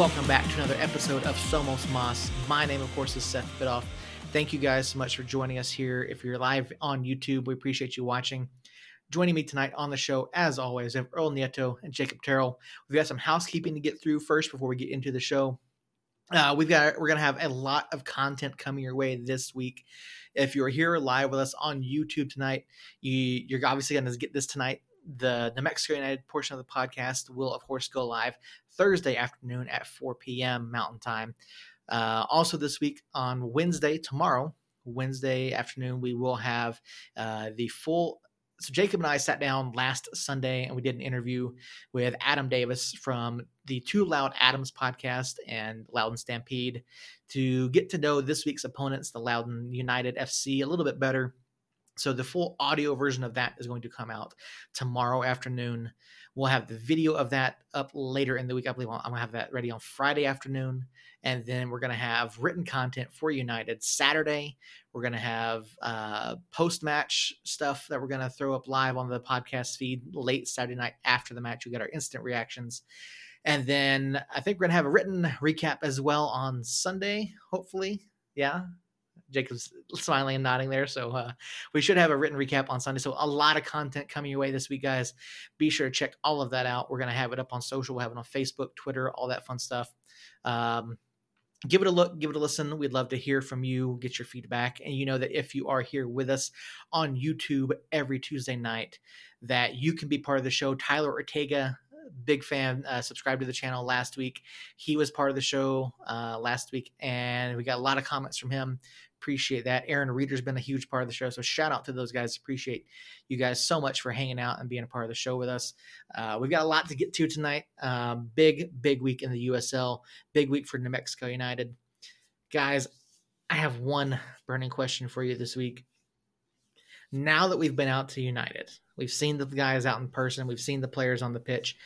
Welcome back to another episode of Somos Moss. My name, of course, is Seth Bidoff. Thank you guys so much for joining us here. If you're live on YouTube, we appreciate you watching. Joining me tonight on the show, as always, I have Earl Nieto and Jacob Terrell. We've got some housekeeping to get through first before we get into the show. Uh, we've got we're gonna have a lot of content coming your way this week. If you're here live with us on YouTube tonight, you, you're obviously gonna get this tonight the New Mexico United portion of the podcast will, of course, go live Thursday afternoon at 4 p.m. Mountain Time. Uh, also, this week on Wednesday, tomorrow, Wednesday afternoon, we will have uh, the full. So, Jacob and I sat down last Sunday and we did an interview with Adam Davis from the Two Loud Adams podcast and Loudoun Stampede to get to know this week's opponents, the Loudoun United FC, a little bit better so the full audio version of that is going to come out tomorrow afternoon. We'll have the video of that up later in the week. I believe I'm going to have that ready on Friday afternoon. And then we're going to have written content for United Saturday. We're going to have uh, post match stuff that we're going to throw up live on the podcast feed late Saturday night after the match. We got our instant reactions. And then I think we're going to have a written recap as well on Sunday, hopefully. Yeah, Jacob's smiling and nodding there. So uh, we should have a written recap on Sunday. So a lot of content coming your way this week, guys. Be sure to check all of that out. We're gonna have it up on social. We'll have it on Facebook, Twitter, all that fun stuff. Um, give it a look, give it a listen. We'd love to hear from you, get your feedback, and you know that if you are here with us on YouTube every Tuesday night, that you can be part of the show. Tyler Ortega big fan. Uh, subscribed to the channel last week. He was part of the show uh, last week, and we got a lot of comments from him. Appreciate that. Aaron Reeder's been a huge part of the show. So shout out to those guys. Appreciate you guys so much for hanging out and being a part of the show with us. Uh, we've got a lot to get to tonight. Um, big, big week in the USL. Big week for New Mexico United. Guys, I have one burning question for you this week. Now that we've been out to United, we've seen the guys out in person, we've seen the players on the pitch.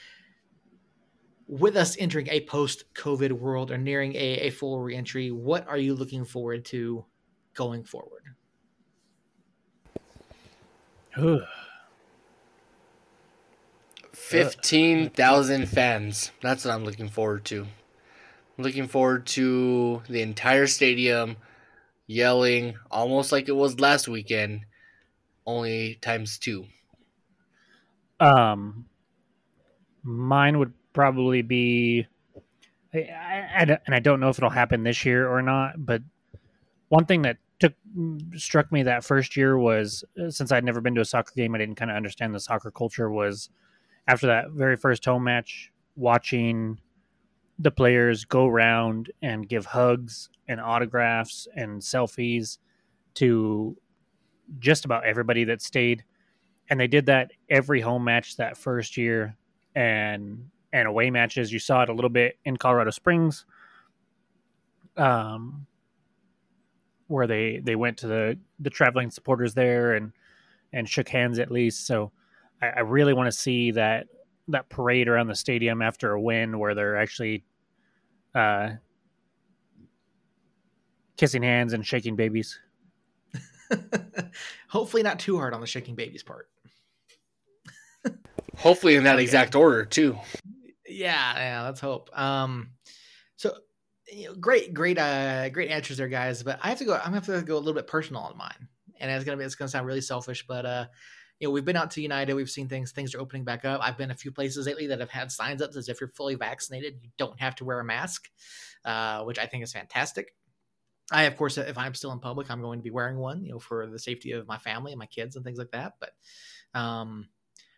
With us entering a post COVID world or nearing a, a full reentry, what are you looking forward to going forward? Fifteen thousand fans. That's what I'm looking forward to. I'm looking forward to the entire stadium yelling, almost like it was last weekend, only times two. Um, mine would probably be, I, I, I, and I don't know if it'll happen this year or not, but one thing that took struck me that first year was uh, since I'd never been to a soccer game, I didn't kind of understand the soccer culture. Was after that very first home match, watching the players go around and give hugs and autographs and selfies to just about everybody that stayed, and they did that every home match that first year, and and away matches. You saw it a little bit in Colorado Springs. Um, where they they went to the the traveling supporters there and and shook hands at least. So I, I really want to see that that parade around the stadium after a win where they're actually uh, kissing hands and shaking babies. Hopefully, not too hard on the shaking babies part. Hopefully, in that okay. exact order too. Yeah, yeah. Let's hope. Um, so you know, great, great, uh, great answers there, guys. But I have to go. I'm gonna have to go a little bit personal on mine, and it's gonna be it's gonna sound really selfish, but uh, you know, we've been out to United, we've seen things, things are opening back up. I've been a few places lately that have had signs up as if you're fully vaccinated, you don't have to wear a mask, uh, which I think is fantastic. I, of course, if I'm still in public, I'm going to be wearing one, you know, for the safety of my family and my kids and things like that. But um,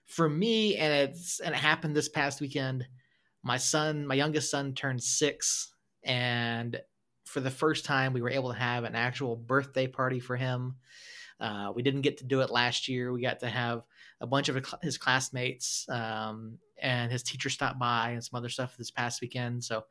for me, and it's and it happened this past weekend. My son, my youngest son, turned six and for the first time we were able to have an actual birthday party for him. Uh, we didn't get to do it last year. We got to have a bunch of his classmates um, and his teacher stopped by and some other stuff this past weekend. So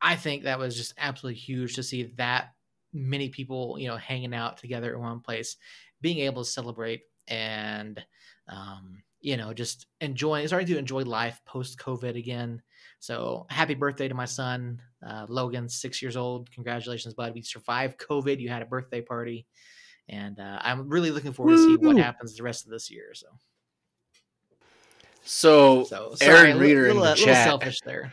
i think that was just absolutely huge to see that many people you know hanging out together in one place being able to celebrate and um, you know just enjoying starting to enjoy life post covid again. So happy birthday to my son, uh, Logan, six years old. Congratulations, bud. We survived COVID. You had a birthday party. And uh, I'm really looking forward Woo! to see what happens the rest of this year. So, so, so sorry, Aaron Reeder little, in the little, chat. selfish there.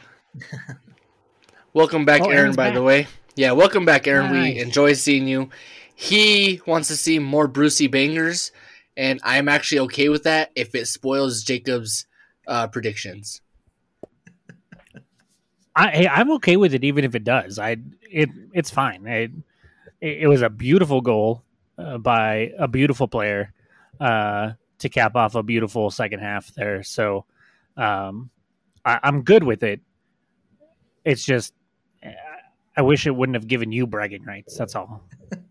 Welcome back, Oh, Aaron. Aaron's by back. the way, yeah, welcome back, Aaron. We enjoy seeing you. He wants to see more Brucey bangers, and I'm actually okay with that if it spoils Jacob's uh, predictions. I, hey, I'm okay with it, even if it does. I it it's fine. It it, was a beautiful goal uh, by a beautiful player uh, to cap off a beautiful second half there. So um, I, I'm good with it. It's just I wish it wouldn't have given you bragging rights. That's all.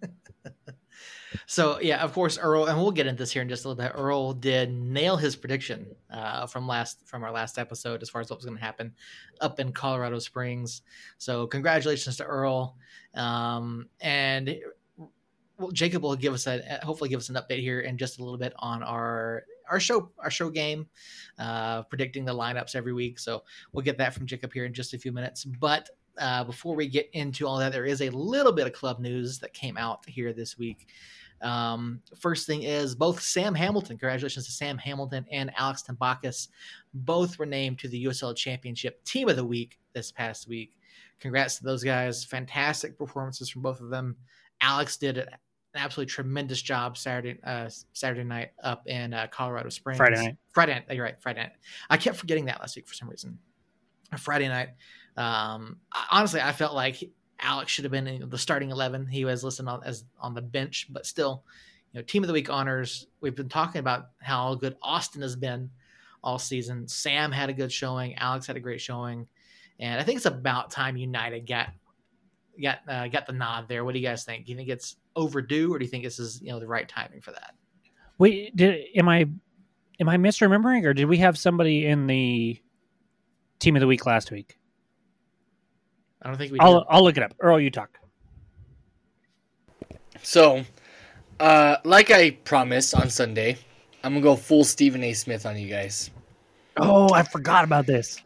So yeah, of course, Earl, and we'll get into this here in just a little bit. Earl did nail his prediction uh, from last from our last episode as far as what was going to happen up in Colorado Springs. So congratulations to Earl, um, and well, Jacob will give us a hopefully give us an update here in just a little bit on our our show our show game, uh, predicting the lineups every week. So we'll get that from Jacob here in just a few minutes, but. Uh, before we get into all that, there is a little bit of club news that came out here this week. Um, first thing is both Sam Hamilton, congratulations to Sam Hamilton and Alex Tambakis, both were named to the USL Championship Team of the Week this past week. Congrats to those guys. Fantastic performances from both of them. Alex did an absolutely tremendous job Saturday uh, Saturday night up in uh, Colorado Springs. Friday night. Friday night. You're right. Friday night. I kept forgetting that last week for some reason. Friday night. Um, honestly, I felt like Alex should have been in the starting eleven. He was listed on as on the bench, but still, you know, team of the week honors. We've been talking about how good Austin has been all season. Sam had a good showing. Alex had a great showing, and I think it's about time United got got uh, got the nod there. What do you guys think? Do you think it's overdue, or do you think this is you know the right timing for that? Wait, did am I am I misremembering, or did we have somebody in the team of the week last week? I don't think we. I'll. I'll look it up. Earl, you talk. So, uh, like I promised on Sunday, I'm gonna go full Stephen A. Smith on you guys. Oh, I forgot about this.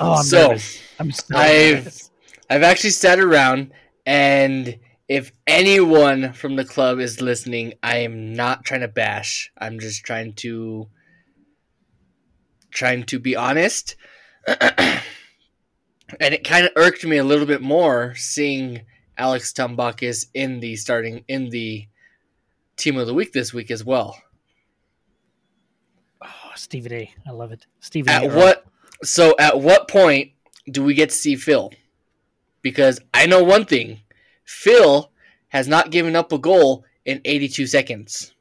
Oh, I'm So, nervous. I'm so I've- nervous. I've actually sat around, and if anyone from the club is listening, I am not trying to bash. I'm just trying to trying to be honest. and it kind of irked me a little bit more seeing Alex Tambakis in the starting in the team of the week this week as well. Oh, Stephen A. I love it. Stephen A. At Earl. what so at what point do we get to see Phil? Because I know one thing. Phil has not given up a goal in 82 seconds.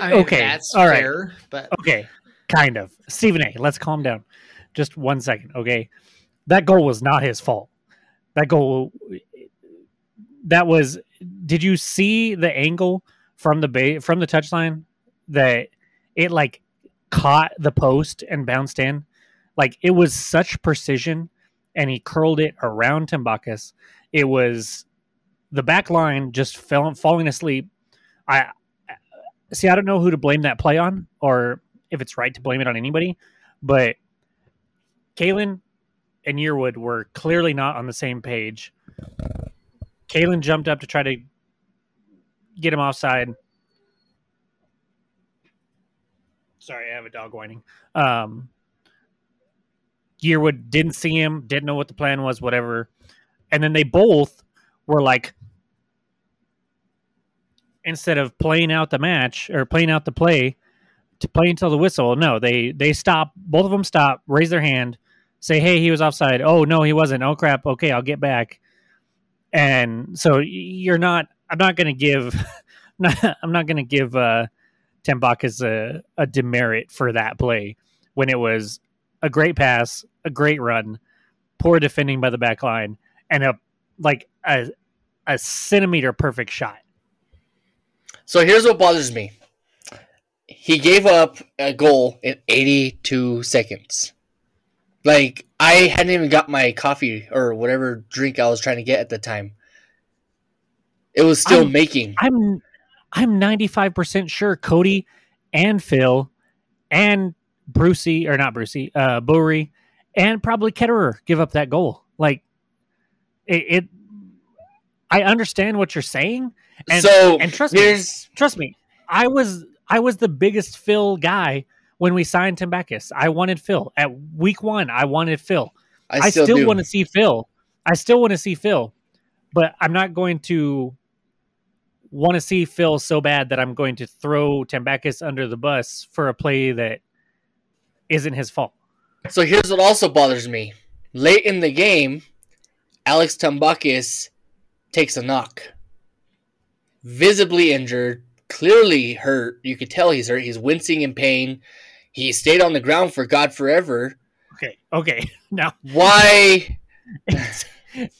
I mean, okay. that's All right. fair, but Okay. Kind of. Stephen A. Let's calm down. Just one second. Okay. That goal was not his fault. That goal. That was. Did you see the angle from the ba- from the touchline that it like caught the post and bounced in? Like it was such precision, and he curled it around Tambakis. It was the back line just fell falling asleep. I see. I don't know who to blame that play on, or if it's right to blame it on anybody, but Kalen and Yearwood were clearly not on the same page. Kalen jumped up to try to get him offside. Sorry, I have a dog whining. Um, Yearwood didn't see him, didn't know what the plan was, whatever. And then they both were like, instead of playing out the match or playing out the play to play until the whistle, no, they they stop. Both of them stop, raise their hand, say, "Hey, he was offside." Oh no, he wasn't. Oh crap. Okay, I'll get back. And so you're not. I'm not going to give. I'm not going to give uh, Tambakis a, a demerit for that play when it was a great pass, a great run, poor defending by the back line, and a like a a centimeter perfect shot. So here's what bothers me. He gave up a goal in 82 seconds. Like I hadn't even got my coffee or whatever drink I was trying to get at the time. It was still I'm- making. I'm I'm 95% sure Cody and Phil and Brucey or not Brucey, uh Bowery and probably Ketterer give up that goal. Like it, it I understand what you're saying. And so and trust me, trust me, I was I was the biggest Phil guy when we signed Tambakis. I wanted Phil at week one. I wanted Phil. I still, still, want to see Phil. I still want to see Phil, but I'm not going to want to see Phil so bad that I'm going to throw Tambakis under the bus for a play that isn't his fault. So here's what also bothers me. Late in the game, Alex Tambakis takes a knock. Visibly injured, clearly hurt. You could tell he's hurt. He's wincing in pain. He stayed on the ground for God forever. Okay, okay. Now Why? it's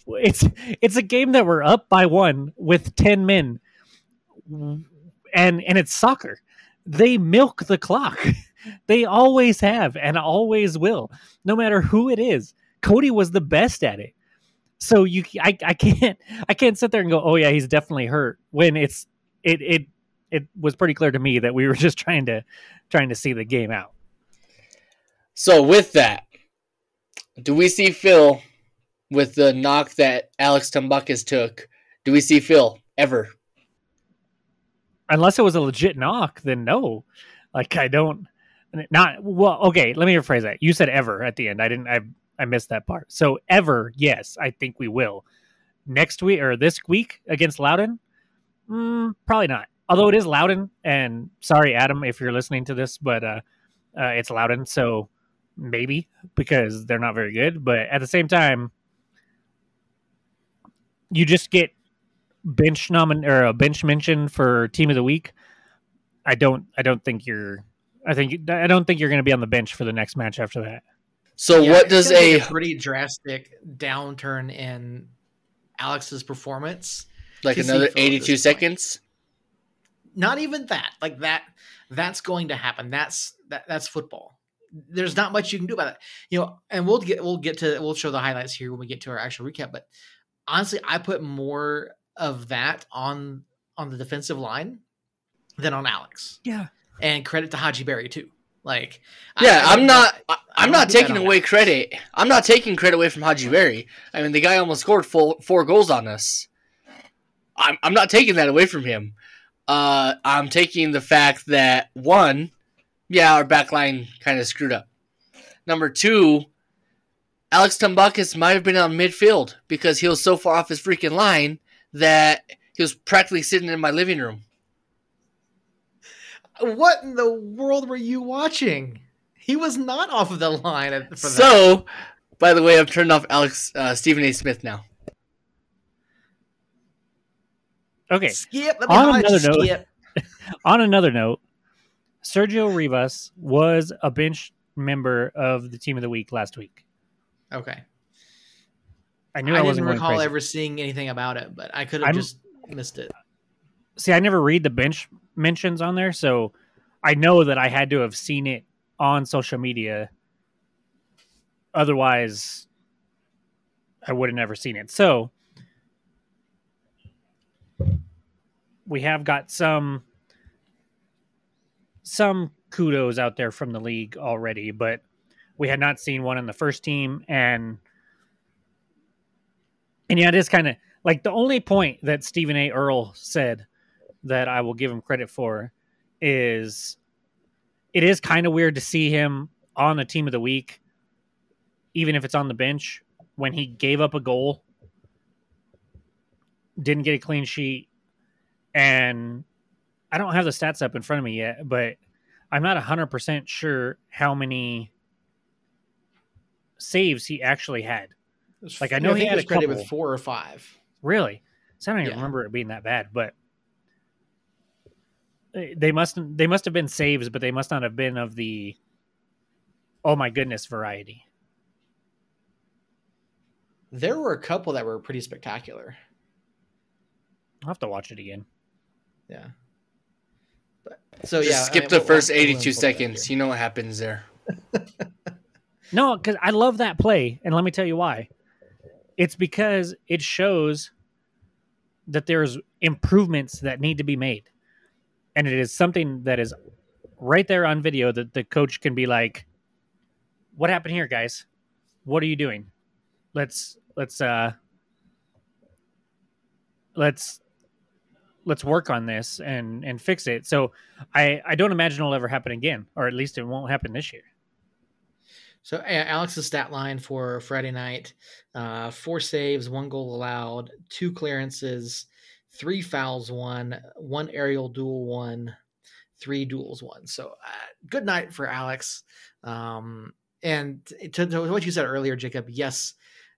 it's it's a game that we're up by one with ten men, and and it's soccer. They milk the clock. They always have and always will, no matter who it is. Cody was the best at it. So you, I, I can't, I can't sit there and go, oh yeah, he's definitely hurt. When it's, it, it, it was pretty clear to me that we were just trying to, trying to see the game out. So with that, do we see Phil with the knock that Alex Tambakis took? Do we see Phil ever? unless it was a legit knock, then no. Like I don't not well. Okay, let me rephrase that. You said ever at the end. I didn't. I I missed that part. So ever, yes, I think we will next week or this week against Loudoun. Mm, probably not. Although it is Loudoun, and sorry, Adam, if you're listening to this, but uh, uh, it's Loudoun, so maybe because they're not very good. But at the same time, you just get bench nomin or a bench mention for team of the week. I don't. I don't think you're. I think. I don't think you're going to be on the bench for the next match after that. So Yeah, what does gonna a pretty drastic downturn in Alex's performance? like another 82 seconds? point. Seconds? Not even that. Like that. That's going to happen. That's that. That's football. There's not much you can do about it. You know, and we'll get we'll get to we'll show the highlights here when we get to our actual recap. But honestly, I put more of that on on the defensive line than on Alex. Yeah. And credit to Hadji Barry too. Like, Yeah, I- I'm not. I, I I'm don't not do that taking away Alex. credit. I'm not taking credit away from Hadji Barry. I mean, the guy almost scored four, four goals on us. I'm I'm not taking that away from him. Uh, I'm taking the fact that one, yeah, our back line kind of screwed up. Number two, Alex Tambakis might have been on midfield because he was so far off his freaking line that he was practically sitting in my living room. What in the world were you watching? He was not off of the line at- for that. So, by the way, I've turned off Alex uh, Stephen A. Smith now. Okay. Skip. Let me On another note- On another note, Sergio Rivas was a bench member of the team of the week last week. Okay. I I, knew I, didn't wasn't recall ever seeing anything about it, but I could have just missed it. See, I never read the bench mentions on there, so I know that I had to have seen it on social media. Otherwise, I would have never seen it. So we have got some some kudos out there from the league already, but we had not seen one in the first team and and yeah, it is kind of like the only point that Stephen A. Earl said that I will give him credit for is it is kind of weird to see him on the team of the week, even if it's on the bench, when he gave up a goal, didn't get a clean sheet, and I don't have the stats up in front of me yet, but I'm not 100% sure how many saves he actually had. Like, I know he had a couple. with four or five. Really? So I don't even Yeah. remember it being that bad, but they- they must they must have been saves, but they must not have been of the oh my goodness variety. There were a couple that were pretty spectacular. I'll have to watch it again. Yeah. But, so Just yeah, I skip mean, the we'll- first we'll- we'll 82 seconds. You know what happens there. No, because I love that play, and let me tell you why. It's because it shows that there's improvements that need to be made, and it is something that is right there on video that the coach can be like, "What happened here, guys? What are you doing? Let's let's uh let's let's work on this and and fix it. So I I don't imagine it'll ever happen again, or at least it won't happen this year. So Alex's stat line for Friday night: uh, four saves, one goal allowed, two clearances, three fouls, one, one aerial duel, one, three duels, one. So uh, good night for Alex. Um, and to, to, what you said earlier, Jacob, yes,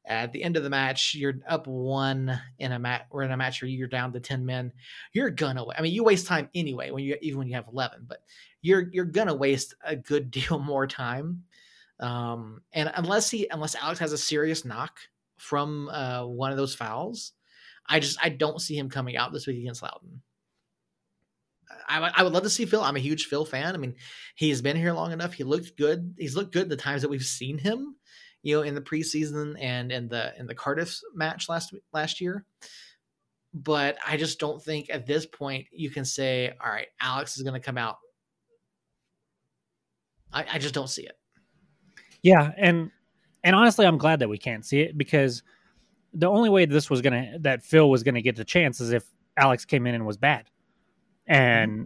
at the end of the match, you're up one in a match or in a match where you're down to 10 men. You're gonna, I mean, you waste time anyway when you, even when you have 11, but you're, you're gonna waste a good deal more time. Um, and unless he, unless Alex has a serious knock from uh, one of those fouls, I just, I don't see him coming out this week against Loudoun. I, I would love to see Phil. I'm a huge Phil fan. I mean, he's been here long enough. He looked good. He's looked good the times that we've seen him, you know, in the preseason and in the in the Cardiff match last last year. But I just don't think at this point you can say, all right, Alex is going to come out. I, I just don't see it. Yeah, and and honestly, I'm glad that we can't see it because the only way this was gonna that Phil was gonna get the chance is if Alex came in and was bad. And mm-hmm.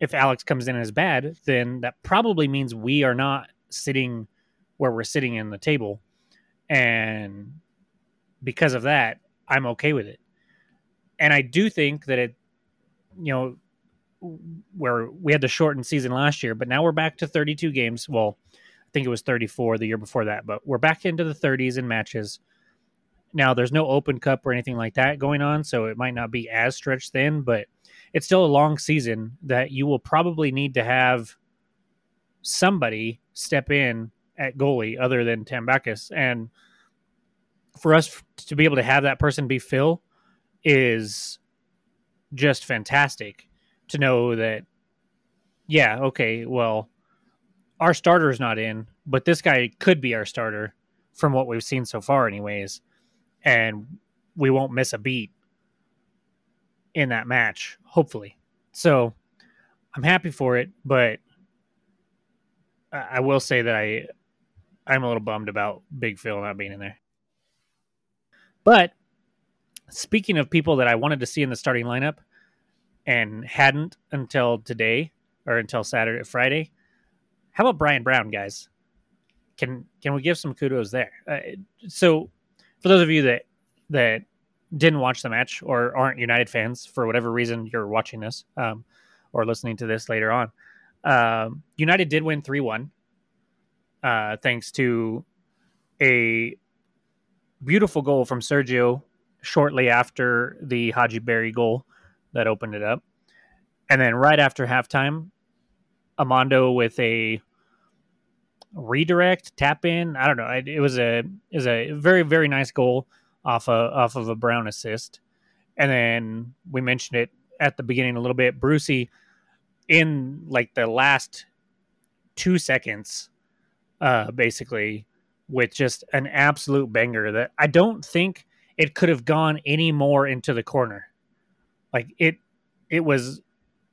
if Alex comes in as bad, then that probably means we are not sitting where we're sitting in the table. And because of that, I'm okay with it. And I do think that it, you know, where we had the shortened season last year, but now we're back to 32 games. Well, I think it was 34 the year before that, but we're back into the 30s in matches. Now, there's no Open Cup or anything like that going on, so it might not be as stretched thin, but it's still a long season that you will probably need to have somebody step in at goalie other than Tambakis. And for us to be able to have that person be Phil is just fantastic to know that, yeah, okay, well, our starter is not in, but this guy could be our starter from what we've seen so far, anyways. And we won't miss a beat in that match, hopefully. So I'm happy for it, but I will say that I I'm a little bummed about Big Phil not being in there. But speaking of people that I wanted to see in the starting lineup and hadn't until today or until Saturday Friday, how about Brian Brown, guys? Can can we give some kudos there? Uh, so, for those of you that that didn't watch the match or aren't United fans for whatever reason you're watching this um, or listening to this later on, um, United did win 3 1 uh, thanks to a beautiful goal from Sergio shortly after the Hadji Barry goal that opened it up. And then right after halftime, Amando with a redirect tap in. I don't know. It was a was a very very nice goal off a off of a Brown assist. And then we mentioned it at the beginning a little bit. Brucey in like the last two seconds, uh, basically, with just an absolute banger that I don't think it could have gone any more into the corner. Like it it was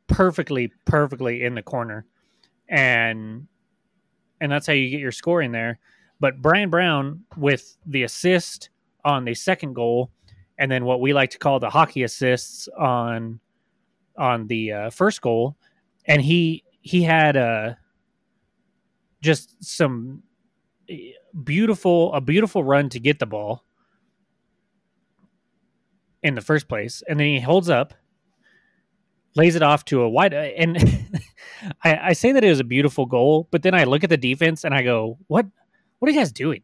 perfectly, perfectly in the corner. And and that's how you get your score in there. But Brian Brown with the assist on the second goal, and then what we like to call the hockey assists on on the uh, first goal, and he he had uh, just some eh, beautiful a beautiful run to get the ball in the first place, and then he holds up, lays it off to a wide, uh, and I, I say that it was a beautiful goal, but then I look at the defense and I go, what what are you guys doing?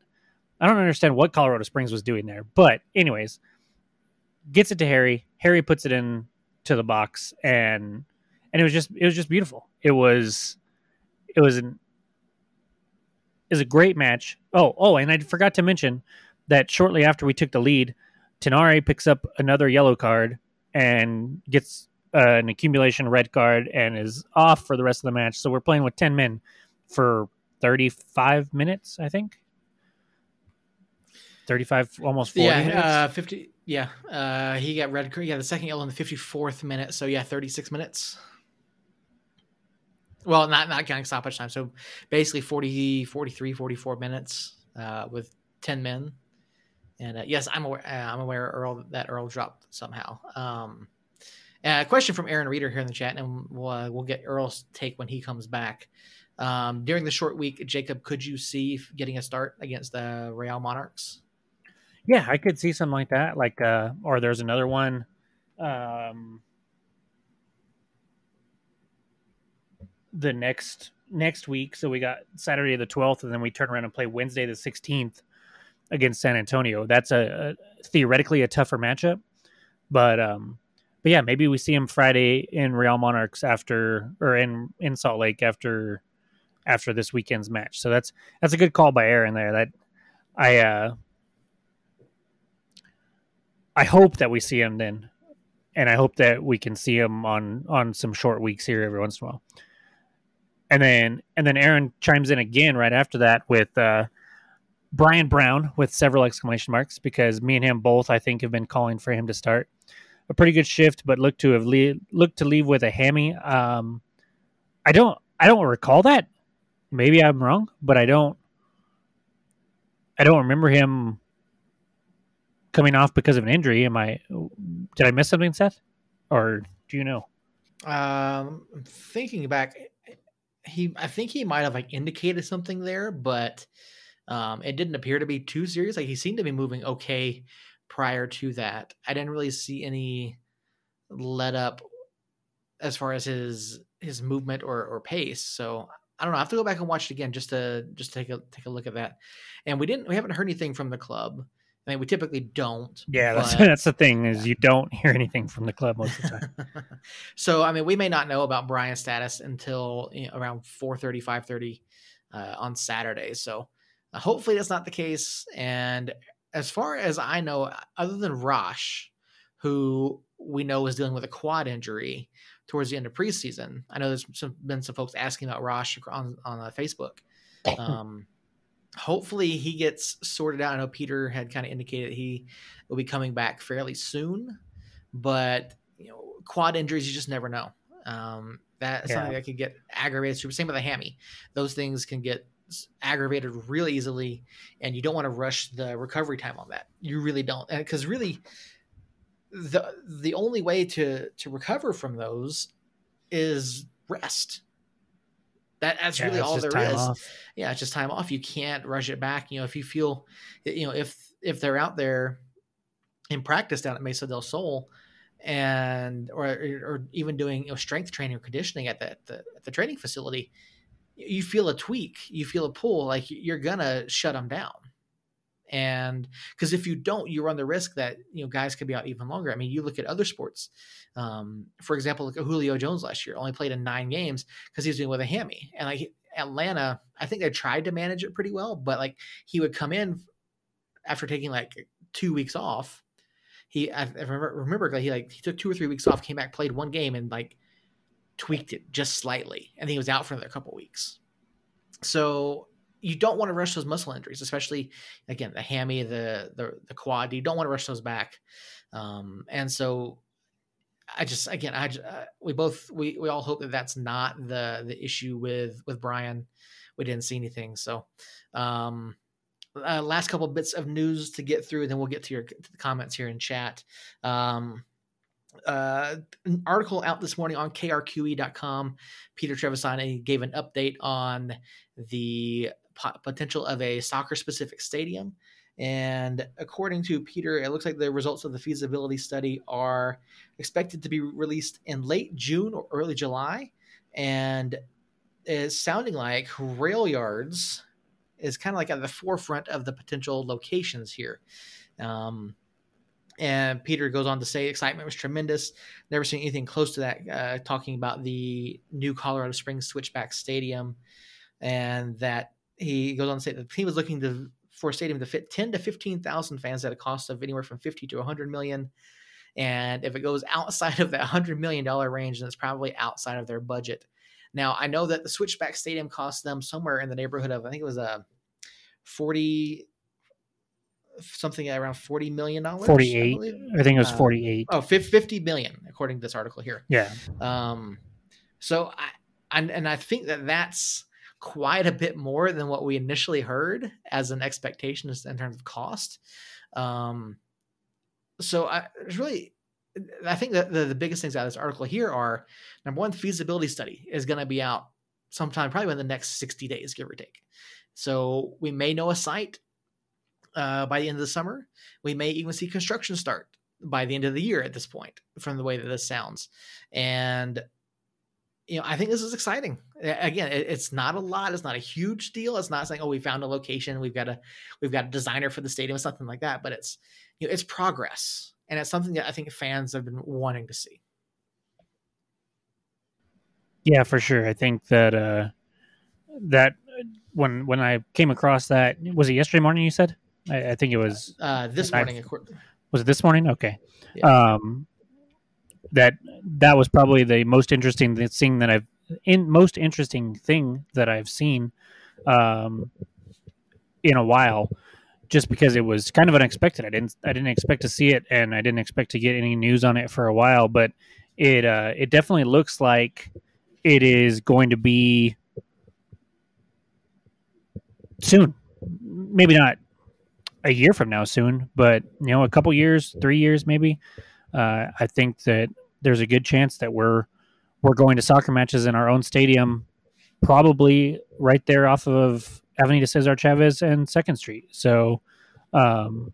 I don't understand what Colorado Springs was doing there. But anyways, gets it to Harry. Harry puts it in to the box and and it was just it was just beautiful. It was it was an is a great match. Oh, oh, and I forgot to mention that shortly after we took the lead, Tinari picks up another yellow card and gets uh, an accumulation red card and is off for the rest of the match. So we're playing with 10 men for 35 minutes, I think. 35, almost 40 yeah, minutes? Uh, 50. Yeah. Uh, he got red. Yeah, the second yellow in the 54th minute. So, yeah, 36 minutes. Well, not not counting stoppage time. So basically 40, 43, 44 minutes uh, with 10 men. And uh, yes, I'm aware. Uh, I'm aware Earl that Earl dropped somehow. Um, Uh, question from Aaron Reeder here in the chat, and we'll, uh, we'll get Earl's take when he comes back. Um, during the short week, Jacob, could you see getting a start against the Real Monarchs? Yeah, I could see something like that. Like, uh, or there's another one. Um, the next next week. So we got Saturday the 12th, and then we turn around and play Wednesday the 16th against San Antonio. That's a, a theoretically a tougher matchup, but um, but yeah, maybe we see him Friday in Real Monarchs after or in in Salt Lake after after this weekend's match. So that's that's a good call by Aaron there. That I uh I hope that we see him then, and I hope that we can see him on on some short weeks here every once in a while. And then and then Aaron chimes in again right after that with uh, Brian Brown with several exclamation marks because me and him both I think have been calling for him to start a pretty good shift, but look to have le- looked to leave with a hammy. Um, I don't I don't recall that. Maybe I'm wrong, but I don't I don't remember him coming off because of an injury. Am I? Did I miss something, Seth? Or do you know? Um, thinking back, he I think he might have like indicated something there, but um, it didn't appear to be too serious. Like he seemed to be moving okay prior to that. I didn't really see any let up as far as his his movement or or pace. So I don't know. I have to go back and watch it again just to just take a take a look at that. And we didn't we haven't heard anything from the club. I mean, we typically don't. Yeah, that's but, that's the thing is you don't hear anything from the club most of the time. so I mean, we may not know about Brian's status until you know, around 4:30, 5:30 uh, on Saturday. So uh, hopefully that's not the case. And as far as I know, other than Rosh, who we know is dealing with a quad injury towards the end of preseason, I know there's some, been some folks asking about Rosh on on uh, Facebook. Um, hopefully he gets sorted out. I know Peter had kind of indicated he will be coming back fairly soon, but you know, quad injuries you just never know. Um, that's yeah. something that could get aggravated. Same with a hammy; those things can get aggravated really easily, and you don't want to rush the recovery time on that. You really don't, because really, the the only way to to recover from those is rest that, that's yeah, really all there is. Off. Yeah, it's just time off. You can't rush it back. You know, if you feel, you know, if if they're out there in practice down at Mesa del Sol, and or or even doing you know, strength training or conditioning at the, the at the training facility, you feel a tweak, you feel a pull, like you're gonna shut them down and because if you don't you run the risk that you know guys could be out even longer. I mean you look at other sports um, for example at julio jones last year only played in nine games because he was dealing with a hammy and like atlanta i think they tried to manage it pretty well but like he would come in after taking like two weeks off he i, remember, remember like he like he took two or three weeks off came back played one game and like tweaked it just slightly and he was out for another couple weeks. So you don't want to rush those muscle injuries, especially again the hammy, the the, the quad. You don't want to rush those back, um, and so I just again I uh, we both we we all hope that that's not the the issue with with Brian. We didn't see anything, so. Um, uh, last couple bits of news to get through, then we'll get to your to comments here in chat. Um, uh, an article out this morning on krqe.com. Peter Trevisani gave an update on the potential of a soccer specific stadium. And according to Peter, it looks like the results of the feasibility study are expected to be released in late June or early July. And it's sounding like rail yards is kind of like at the forefront of the potential locations here. Um, and Peter goes on to say excitement was tremendous. Never seen anything close to that. Uh, talking about the new Colorado Springs Switchback Stadium, and that he goes on to say that he was looking to for a stadium to fit 10 to 15,000 fans at a cost of anywhere from 50 to 100 million. And if it goes outside of that 100 million dollar range, then it's probably outside of their budget. Now, I know that the Switchback Stadium cost them somewhere in the neighborhood of I think it was a 40 something around 40 million dollars 48 I, I, think it was 48 uh, oh 50 million according to this article here. Yeah. Um so i and, and i think that that's quite a bit more than what we initially heard as an expectation in terms of cost. Um, so I, it's really I think that the, the biggest things out of this article here are number one, feasibility study is going to be out sometime probably in the next 60 days, give or take. So we may know a site uh, by the end of the summer. We may even see construction start by the end of the year at this point, from the way that this sounds. And you know, I think this is exciting. Again, it's not a lot. It's not a huge deal. It's not saying, "Oh, we found a location. We've got a, we've got a designer for the stadium," something like that. But it's, you know, it's progress, and it's something that I think fans have been wanting to see. Yeah, for sure. I think that uh, that when when I came across that was it yesterday morning? You said I, I think it was uh, this morning. Was it this morning? Okay. Yeah. Um, that that was probably the most interesting thing that I've in most interesting thing that I've seen um, in a while. Just because it was kind of unexpected, I didn't I didn't expect to see it, and I didn't expect to get any news on it for a while. But it uh, it definitely looks like it is going to be soon. Maybe not a year from now soon, but you know, a couple years, three years maybe. Uh, I think that there's a good chance that we're we're going to soccer matches in our own stadium, probably right there off of Avenida Cesar Chavez and Second Street. So, um,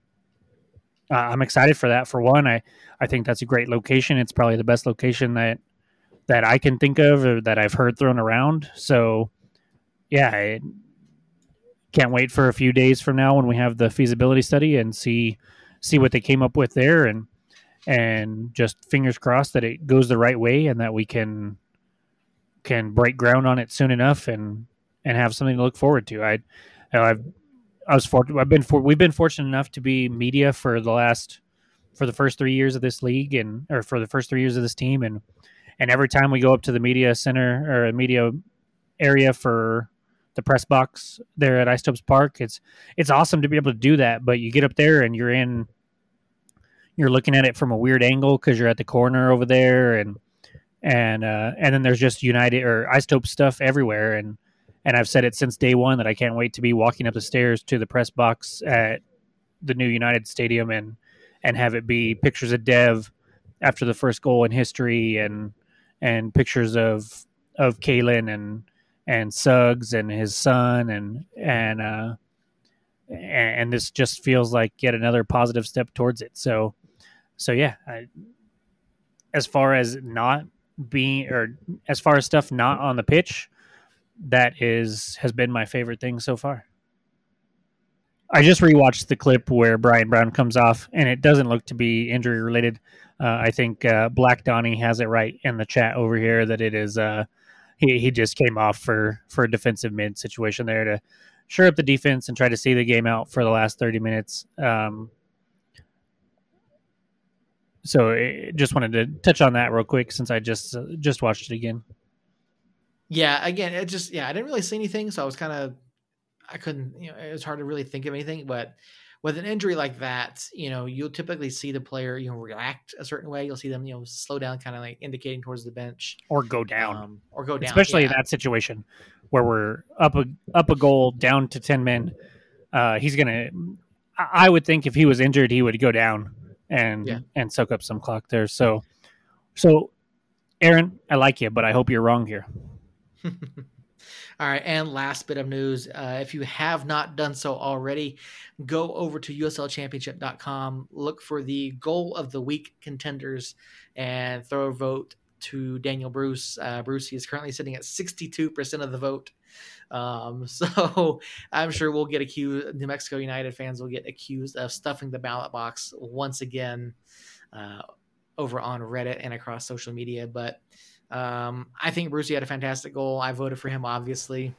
I'm excited for that. For one, I I think that's a great location. It's probably the best location that that I can think of or that I've heard thrown around. So, yeah, I can't wait for a few days from now when we have the feasibility study and see see what they came up with there and and just fingers crossed that it goes the right way and that we can can break ground on it soon enough and and have something to look forward to. I I've I was fortunate. I've been for we've been fortunate enough to be media for the last for the first three years of this league and or for the first three years of this team and and every time we go up to the media center or media area for the press box there at Isotopes Park, it's it's awesome to be able to do that. But you get up there and you're in you're looking at it from a weird angle because you're at the corner over there and and uh, and then there's just United or Isotope stuff everywhere and and I've said it since day one that I can't wait to be walking up the stairs to the press box at the new United Stadium and and have it be pictures of Dev after the first goal in history and and pictures of of Kalen and and Suggs and his son and and uh and, this just feels like yet another positive step towards it. So so yeah, I, as far as not being or as far as stuff not on the pitch, that is has been my favorite thing so far. I just rewatched the clip where Brian Brown comes off, and it doesn't look to be injury related. Uh, I think uh, Black Donnie has it right in the chat over here that it is. Uh, he he just came off for for a defensive mid situation there to shore up the defense and try to see the game out for the last thirty minutes. Um, so it, just wanted to touch on that real quick since I just uh, just watched it again. Yeah, again, it just yeah, I didn't really see anything, so I was kind of I couldn't you know it was hard to really think of anything, but with an injury like that, you know, you'll typically see the player, you know, react a certain way. You'll see them, you know, slow down, kind of like indicating towards the bench, or go down, um, or go down. Especially yeah. in that situation where we're up a up a goal, down to ten men. Uh, he's gonna. I would think if he was injured, he would go down and yeah. and soak up some clock there. So, so Aaron, I like you, but I hope you're wrong here. All right, and last bit of news. Uh, if you have not done so already, go over to uslchampionship.com, look for the goal of the week contenders, and throw a vote to Daniel Bruce. Uh, Bruce, he is currently sitting at 62% of the vote. Um, so I'm sure we'll get accused, New Mexico United fans will get accused of stuffing the ballot box once again uh, over on Reddit and across social media. But um, I think Brucey had a fantastic goal. I voted for him, obviously.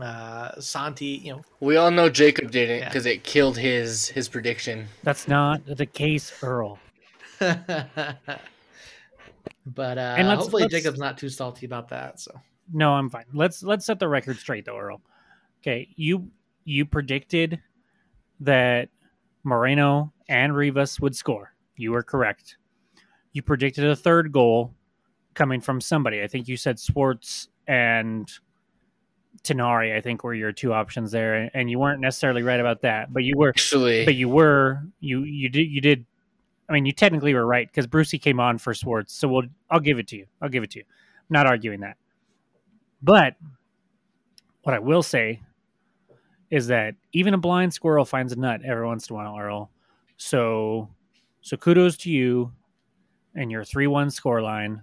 Uh, Santi, you know, we all know Jacob did it because yeah. it killed his his prediction. That's not the case, Earl. but uh, and let's, hopefully let's, Jacob's not too salty about that. So no, I'm fine. Let's let's set the record straight though, Earl. Okay, you you predicted that Moreno and Rivas would score. You were correct. You predicted a third goal coming from somebody. I think you said Swartz and Tinari. I think were your two options there, and you weren't necessarily right about that, but you were actually. But you were you you did you did I mean, you technically were right because Brucey came on for Swartz, so we'll I'll give it to you. I'll give it to you. I'm not arguing that. But what I will say is that even a blind squirrel finds a nut every once in a while, Earl. So so kudos to you and your three one score line.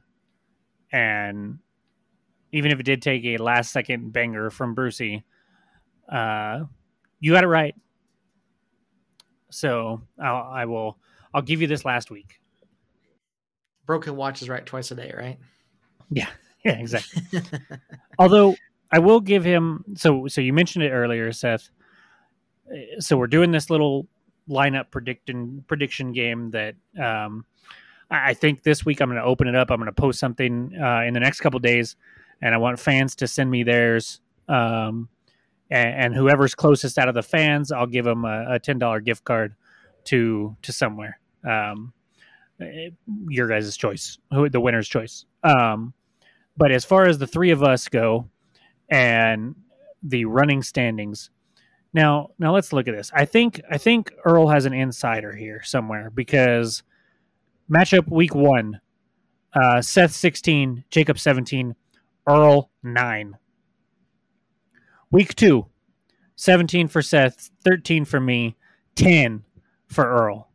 And even if it did take a last second banger from Brucey, uh, you got it right. So I'll, I will. I'll give you this last week. Broken watch is right twice a day, right? Yeah, yeah, exactly. Although I will give him. So, so you mentioned it earlier, Seth. So we're doing this little lineup prediction prediction game that um, I think this week I'm going to open it up. I'm going to post something uh, in the next couple days, and I want fans to send me theirs. Um, and, and whoever's closest out of the fans, I'll give them a, a ten dollar gift card to to somewhere. Um, eh, your guys' choice, who the winner's choice. Um, but as far as the three of us go, and the running standings. Now, now let's look at this. I think I think Earl has an insider here somewhere because matchup week one, uh, Seth sixteen, Jacob seventeen, Earl nine. Week two, 17 for Seth, 13 for me, 10 for Earl.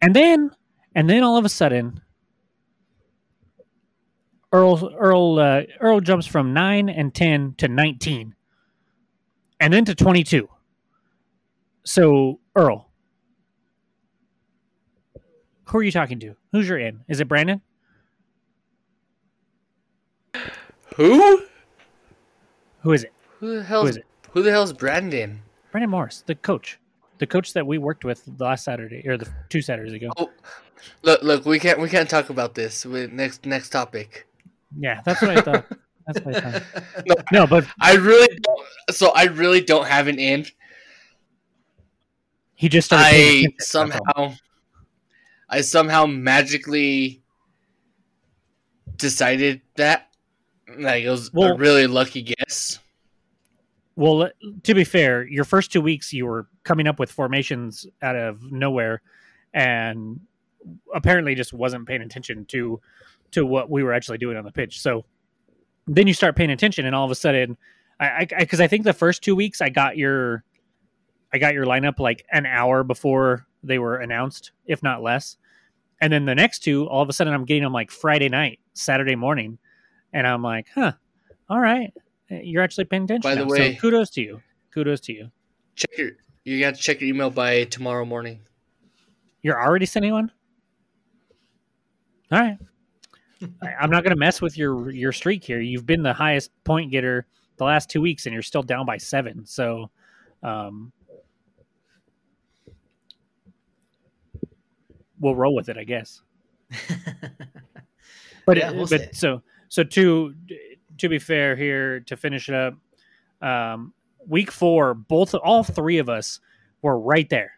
And then, and then all of a sudden, Earl Earl uh, Earl jumps from 9 and 10 to 19. And then to 22. So, Earl, who are you talking to? Who's your in? Is it Brandon? Who? Who is it? Who the hell Who is is it? Who the hell's Brandon? Brandon Morris, the coach. The coach that we worked with the last Saturday or the two Saturdays ago. Oh, look, look, we can't we can't talk about this. We, next next topic. Yeah, that's what I thought. That's what I thought. No, No, but I really don't. So I really don't have an in. he just started. I attention, that's all. somehow, I somehow magically decided that. Like it was a really lucky guess. Well, to be fair, your first two weeks you were coming up with formations out of nowhere, and apparently just wasn't paying attention to to what we were actually doing on the pitch. So then you start paying attention, and all of a sudden, I because I, think the first two weeks I got your I got your lineup like an hour before they were announced, if not less. And then the next two, all of a sudden, I'm getting them like Friday night, Saturday morning, and I'm like, huh, all right, you're actually paying attention. By the now. way- so kudos to you. Kudos to you. Check your. You got to check your email by tomorrow morning. You're already sending one. All right. I'm not going to mess with your your streak here. You've been the highest point getter the last two weeks, and you're still down by seven. So, um, we'll roll with it, I guess. But Yeah, we'll but see. so so to to be fair here to finish it up, um, week four, both all three of us were right there.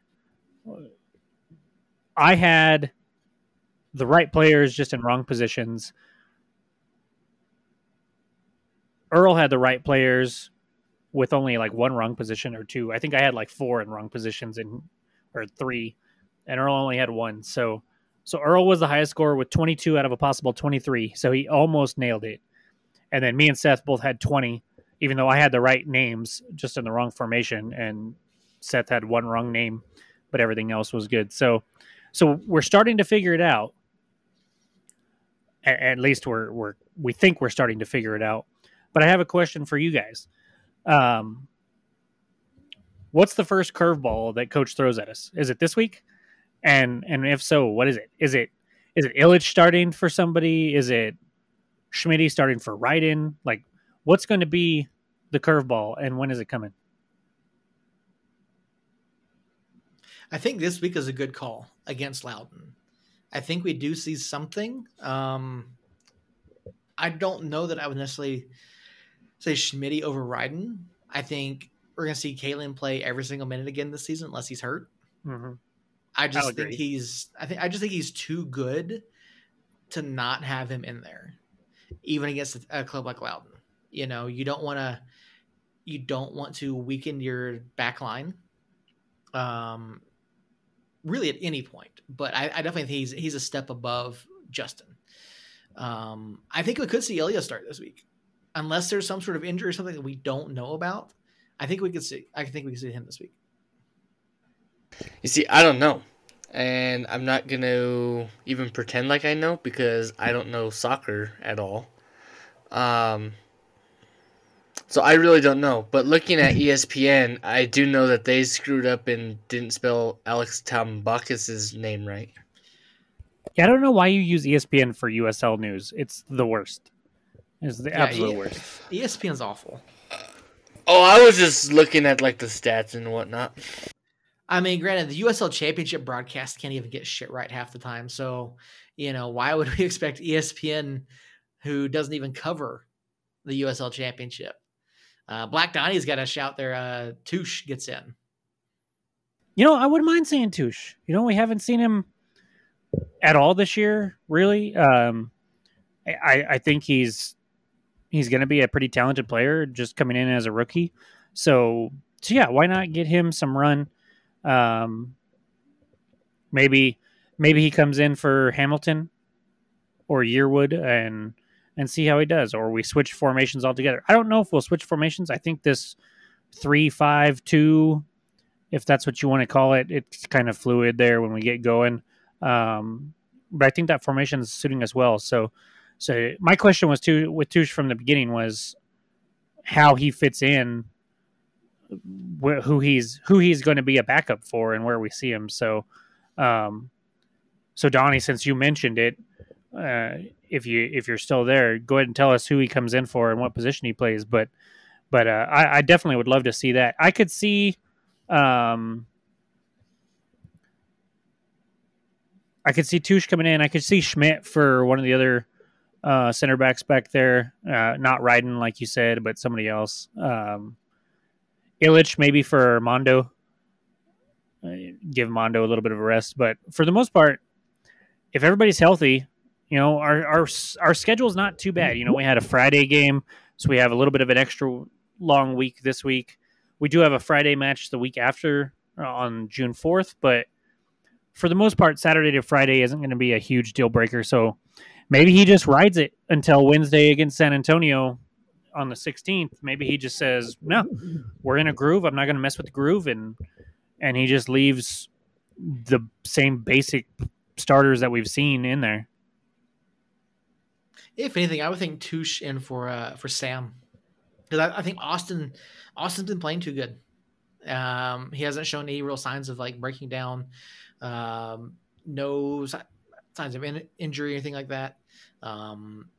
I had the right players just in wrong positions. Earl had the right players with only like one wrong position or two. I think I had like four in wrong positions and or three, and Earl only had one. So so Earl was the highest scorer with 22 out of a possible 23. So he almost nailed it. And then me and Seth both had 20, even though I had the right names, just in the wrong formation, and Seth had one wrong name, but everything else was good. So so we're starting to figure it out. At least we're we're we think we're starting to figure it out. But I have a question for you guys. Um, what's the first curveball that coach throws at us? Is it this week? And and if so, what is it? Is it is it Illich starting for somebody? Is it Schmitty starting for Ryden? Like, what's going to be the curveball, and when is it coming? I think this week is a good call against Loudoun. I think we do see something. Um, I don't know that I would necessarily say Schmitty over Ryden. I think we're going to see Kalen play every single minute again this season, unless he's hurt. Mm-hmm. I just I'll think agree. he's. I think I just think he's too good to not have him in there, even against a, a club like Loudoun. You know, you don't want to. You don't want to weaken your back line. Um, really at any point. But I, I definitely think he's he's a step above Justin. Um, I think we could see Ilya start this week, unless there's some sort of injury or something that we don't know about. I think we could see. I think we could see him this week. You see, I don't know, and I'm not gonna even pretend like I know because I don't know soccer at all. Um, so I really don't know. But looking at ESPN, I do know that they screwed up and didn't spell Alex Tambakis' name right. Yeah, I don't know why you use ESPN for USL news. It's the worst. It's the Yeah, absolute E- worst. ESPN's awful. Oh, I was just looking at like the stats and whatnot. I mean, granted, the USL Championship broadcast can't even get shit right half the time. So, you know, why would we expect ESPN, who doesn't even cover the USL Championship? Uh, Black Donnie's got a shout there. Uh, Touche gets in. You know, I wouldn't mind seeing Touche. You know, we haven't seen him at all this year, really. Um, I, I think he's he's going to be a pretty talented player, just coming in as a rookie. So, so yeah, why not get him some run? Um, maybe maybe he comes in for Hamilton or Yearwood and and see how he does, or we switch formations altogether. I don't know if we'll switch formations. I think this three five two if that's what you want to call it. It's kind of fluid there when we get going. Um, but I think that formation is suiting us well. So, so my question was to with Touche from the beginning was how he fits in, wh- who he's who he's going to be a backup for, and where we see him. So, um, so Donnie, since you mentioned it, uh, if you if you're still there, go ahead and tell us who he comes in for and what position he plays. But, but uh, I, I definitely would love to see that. I could see um, I could see Touche coming in. I could see Schmidt for one of the other uh, center backs back there. Uh, not Ryden, like you said, but somebody else. Um, Illich maybe for Mondo. Uh, give Mondo a little bit of a rest, but for the most part, if everybody's healthy, you know our our our schedule's not too bad. You know we had a Friday game, so we have a little bit of an extra long week this week. We do have a Friday match the week after uh, on June fourth, but for the most part, Saturday to Friday isn't going to be a huge deal breaker. So maybe he just rides it until Wednesday against San Antonio on the 16th. Maybe he just says, "No, we're in a groove. I'm not going to mess with the groove," and and he just leaves the same basic starters that we've seen in there. If anything, I would think Touche in for uh, for Sam because I, I think Austin Austin's been playing too good. Um, he hasn't shown any real signs of like breaking down. Um, no si- signs of in- injury or anything like that. Um,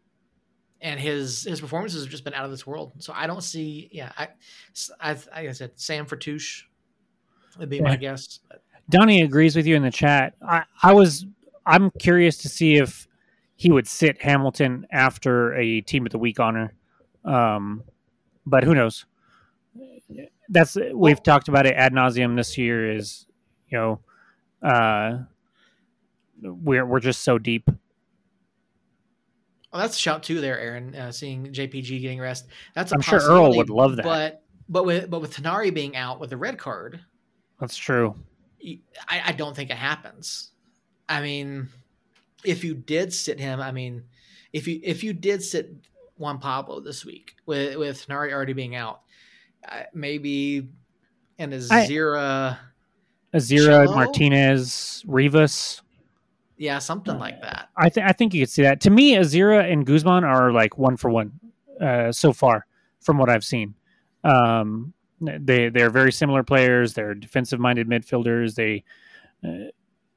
and his his performances have just been out of this world. So I don't see. Yeah, I, I like I said, Sam for Touche would be my guess. Donnie agrees with you in the chat. I, I was I'm curious to see if he would sit Hamilton after a team of the week honor. Um, but who knows? That's we've talked about it ad nauseum this year. Is you know, uh, we're we're just so deep. Well, that's a shout too there, Aaron. Uh, seeing JPG getting rest. That's a I'm sure Earl would love that. But but with but with Tinari being out with the red card, That's true. I, I don't think it happens. I mean, if you did sit him, I mean, if you if you did sit Juan Pablo this week with with Tinari already being out, uh, maybe and a I- Zira, Azira? Martinez, Rivas. yeah, something like that. I think I think you could see that. To me, Azira and Guzman are like one for one uh, so far from what I've seen. Um, they they're very similar players. They're defensive minded midfielders. They uh,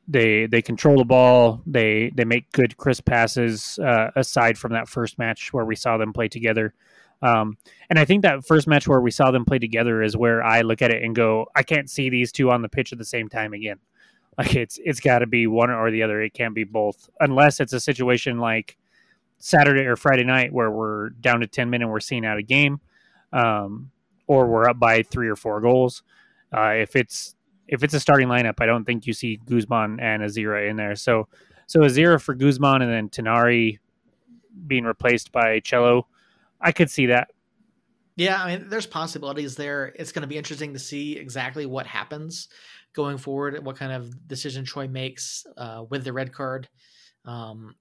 they they control the ball. They they make good crisp passes. Uh, aside from that first match where we saw them play together. Um, and I think that first match where we saw them play together is where I look at it and go, I can't see these two on the pitch at the same time again. Like it's it's got to be one or the other. It can't be both, unless it's a situation like Saturday or Friday night where we're down to ten men and we're seeing out a game, um, or we're up by three or four goals. Uh, if it's if it's a starting lineup, I don't think you see Guzman and Azira in there. So so Azira for Guzman and then Tinari being replaced by Cello, I could see that. Yeah, I mean, there's possibilities there. It's going to be interesting to see exactly what happens going forward, what kind of decision Troy makes uh, with the red card. Um,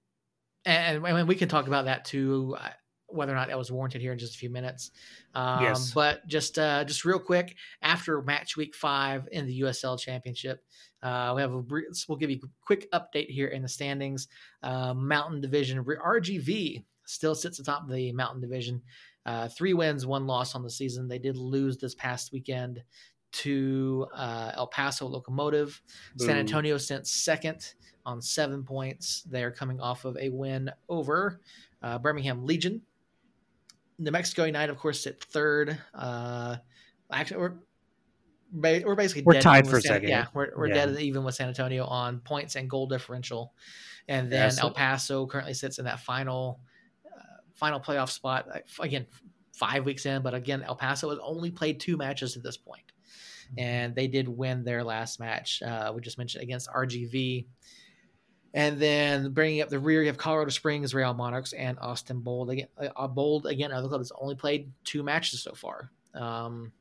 and, and we can talk about that too, uh, whether or not that was warranted here in just a few minutes. Um, yes. But just uh, just real quick, after match week five in the USL Championship, uh, we have a we'll give you a quick update here in the standings. Uh, Mountain Division RGV still sits atop the Mountain Division. Uh, three wins, one loss on the season. They did lose this past weekend to uh, El Paso Locomotive. Boom. San Antonio sent second on seven points. They're coming off of a win over uh, Birmingham Legion. New Mexico United, of course, sit third. Uh, actually, we're we're basically we're tied for San, second. Yeah, we're, we're yeah. dead even with San Antonio on points and goal differential, and then El Paso currently sits in that final final playoff spot. Again, five weeks in, but again, El Paso has only played two matches at this mm-hmm. and they did win their last match. Uh, we just mentioned against RGV. And then bringing up the rear, you have Colorado Springs, Real Monarchs, and Austin Bold. Again, uh, Bold again, another club that's only played two matches so far. Um,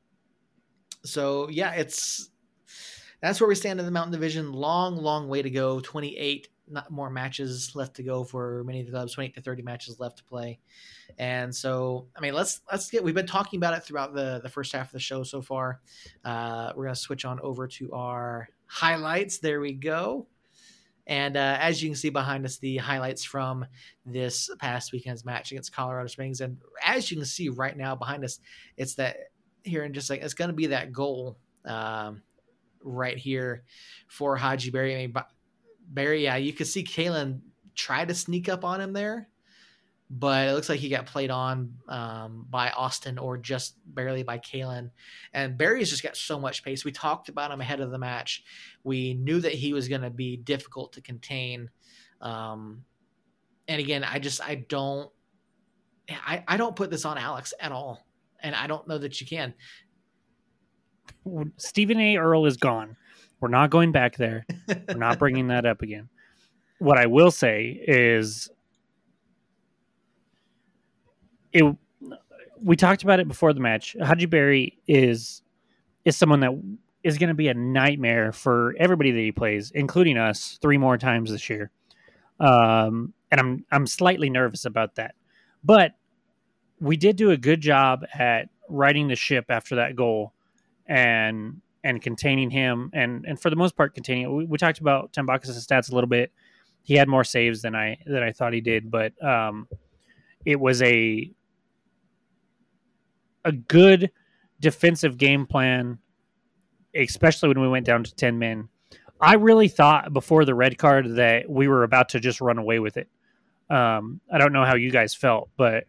so yeah, it's that's where we stand in the Mountain Division. Long, long way to go. Twenty eight not more matches left to go for many of the clubs 28 to 30 matches left to play and so i mean let's let's get we've been talking about it throughout the the first half of the show so far uh we're gonna switch on over to our highlights there we go and uh, as you can see behind us, the highlights from this past weekend's match against Colorado Springs. And as you can see right now behind us, it's that here and just like it's going to be that goal um, right here for Hadji Barry. I mean, Barry, yeah, you can see Kalen try to sneak up on him there, but it looks like he got played on um, by Austin or just barely by Kalen. And Barry's just got so much pace. We talked about him ahead of the match. We knew that he was going to be difficult to contain. Um, and again, I just I don't I, I don't put this on Alex at all, and I don't know that you can. Stephen A. Earl is gone. We're not going back there. We're not bringing that up again. What I will say is it we talked about it before the match. Hadji Barry is is someone that is going to be a nightmare for everybody that he plays, including us, three more times this year. Um, and I'm I'm slightly nervous about that, but we did do a good job at riding the ship after that goal, and and containing him, and and for the most part containing. We, we talked about Tambakis' stats a little bit. He had more saves than I than I thought he did, but um, it was a a good defensive game plan, especially when we went down to ten men. I really thought before the red card that we were about to just run away with it. Um, I don't know how you guys felt, but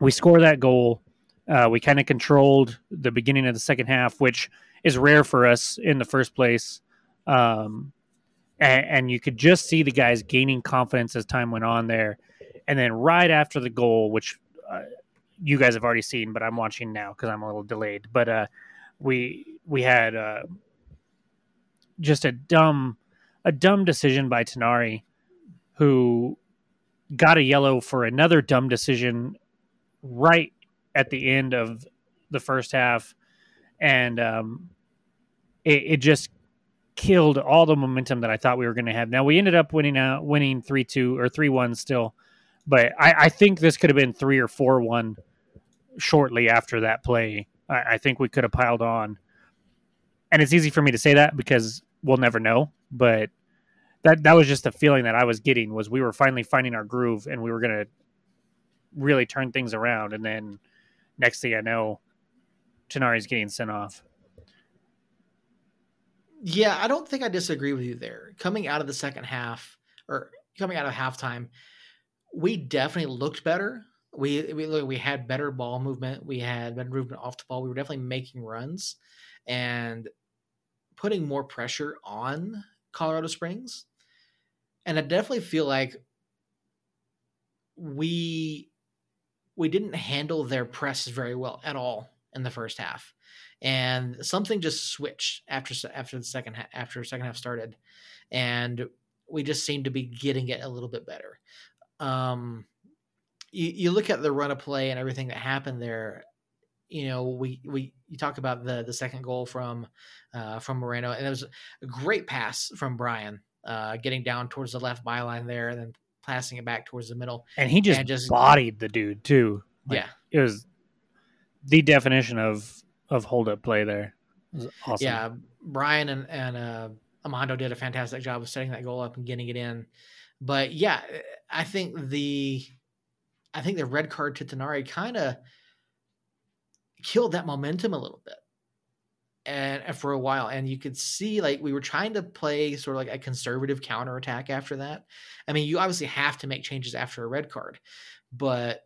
we score that goal. Uh, we kind of controlled the beginning of the second half, which is rare for us in the first place. Um, and, and, you could just see the guys gaining confidence as time went on there. And then right after the goal, which uh, you guys have already seen, but I'm watching now because I'm a little delayed. But uh, we we had uh, just a dumb a dumb decision by Tinari, who got a yellow for another dumb decision right at the end of the first half, and um, it, it just killed all the momentum that I thought we were going to have. Now we ended up winning out, winning three two or three one still, but I, I, think this could have been three or four one shortly after that play. I, I, think we could have piled on, and it's easy for me to say that because we'll never know. But that that was just the feeling that I was getting was we were finally finding our groove and we were to really turn things around. And then next thing I know, Tinari's getting sent off. Yeah, I don't think I disagree with you there. Coming out of the second half or coming out of halftime, we definitely looked better. We we we had better ball movement. We had better movement off the ball. We were definitely making runs and putting more pressure on Colorado Springs. And I definitely feel like we we didn't handle their press very well at all in the first half and something just switched after after the second half, after second half started, and we just seemed to be getting it a little bit better. Um, you, you look at the run of play and everything that happened there. you know, we we you talk about the the second goal from uh, from Moreno, and it was a great pass from Brian, uh, getting down towards the left byline there, and then passing it back towards the middle. And he just, And just- bodied the dude too. Like, yeah, It was the definition of of hold up play there. It was awesome. yeah. Brian and and uh, Amando did a fantastic job of setting that goal up and getting it in. But yeah, I think the I think the red card to Tinari kind of killed that momentum a little bit. And, and for a while, and you could see like we were trying to play sort of like a conservative counterattack after that. I mean, you obviously have to make changes after a red card, but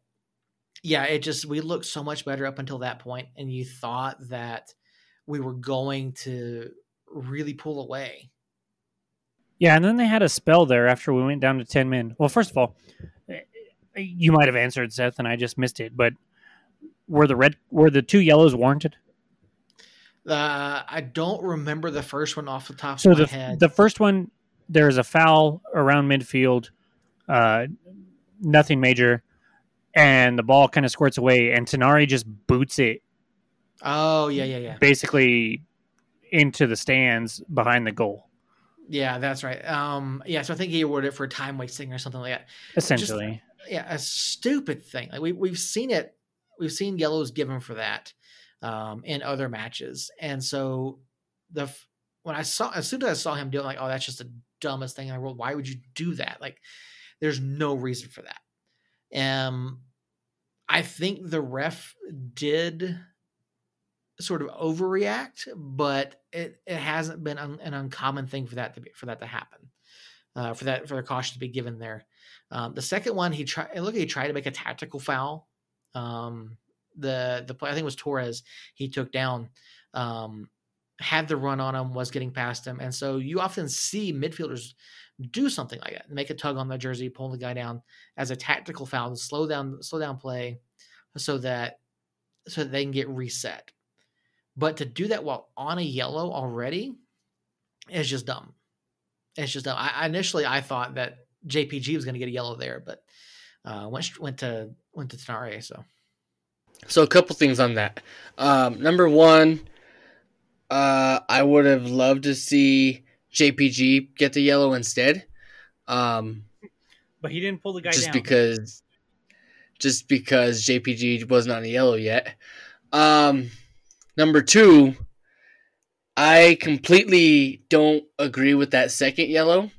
yeah, it just we looked so much better up until that point, and you thought that we were going to really pull away. Yeah, and then they had a spell there after we went down to 10 men. Well, first of all, you might have answered Seth and I just missed it, but were the red were the two yellows warranted? Uh, I don't remember the first one off the top So of my the head. the first one there's a foul around midfield, uh, nothing major, and the ball kind of squirts away, and Tinari just boots it oh yeah, yeah, yeah, basically into the stands behind the goal, yeah. That's right. Um, yeah. So I think he awarded it for time wasting or something like that. essentially. Yeah, a stupid thing. Like we we've seen it, we've seen yellows given for that um, in other matches, and so the when I saw as soon as I saw him do it, I'm like, oh, that's just the dumbest thing in the world. Why would you do that? Like, there's no reason for that. Um, I think the ref did sort of overreact, but it, it hasn't been un, an uncommon thing for that to be for that to happen, uh, for that for the caution to be given there. Um, the second one, he tried. Look, he tried to make a tactical foul. Um, the the play, I think it was Torres. He took down, um, had the run on him, was getting past him, and so you often see midfielders do something like that, make a tug on the jersey, pull the guy down as a tactical foul slow down slow down play, so that so that they can get reset. But to do that while on a yellow already is just dumb. It's just dumb. I initially I thought that JPG was going to get a yellow there, but uh, went went to went to Tinari. So So a couple things on that. Um, number one, uh, I would have loved to see JPG get the yellow instead. Um, But he didn't pull the guy just down. because, just because JPG wasn't on the yellow yet. Um, number two, I completely don't agree with that second yellow.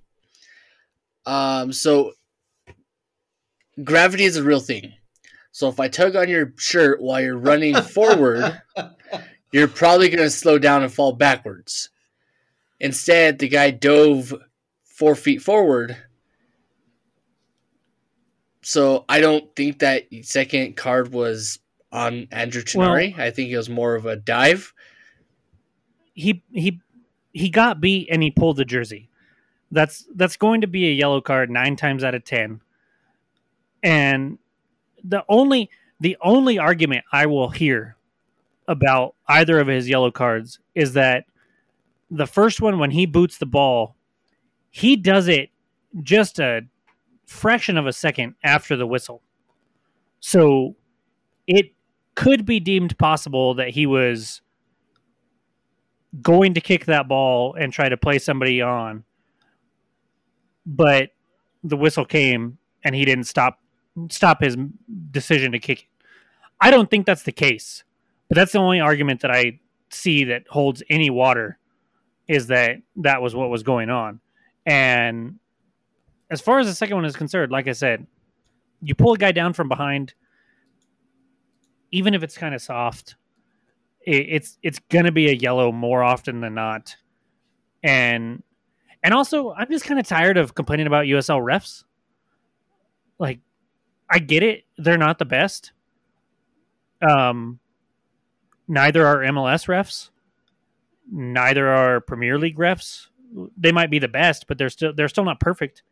Um, so gravity is a real thing. So if I tug on your shirt while you're running forward, you're probably going to slow down and fall backwards. Instead, the guy dove four feet forward. So I don't think that second card was on Andrew Tinari. I think it was more of a dive. he he he got beat and he pulled the jersey. That's that's going to be a yellow card nine times out of ten. And the only the only argument I will hear about either of his yellow cards is that the first one when he boots the ball, he does it just a fraction of a second after the whistle. So it could be deemed possible that he was going to kick that ball and try to play somebody on, but the whistle came and he didn't stop stop his decision to kick it. I don't think that's the case, but that's the only argument that I see that holds any water is that that was what was going on. And as far as the second one is concerned, like I said, you pull a guy down from behind, even if it's kind of soft, it, it's it's gonna be a yellow more often than not. And and also, I'm just kind of tired of complaining about USL refs. Like, I get it; they're not the best. Um, neither are MLS refs. Neither are Premier League refs. They might be the best, but they're still they're still not perfect.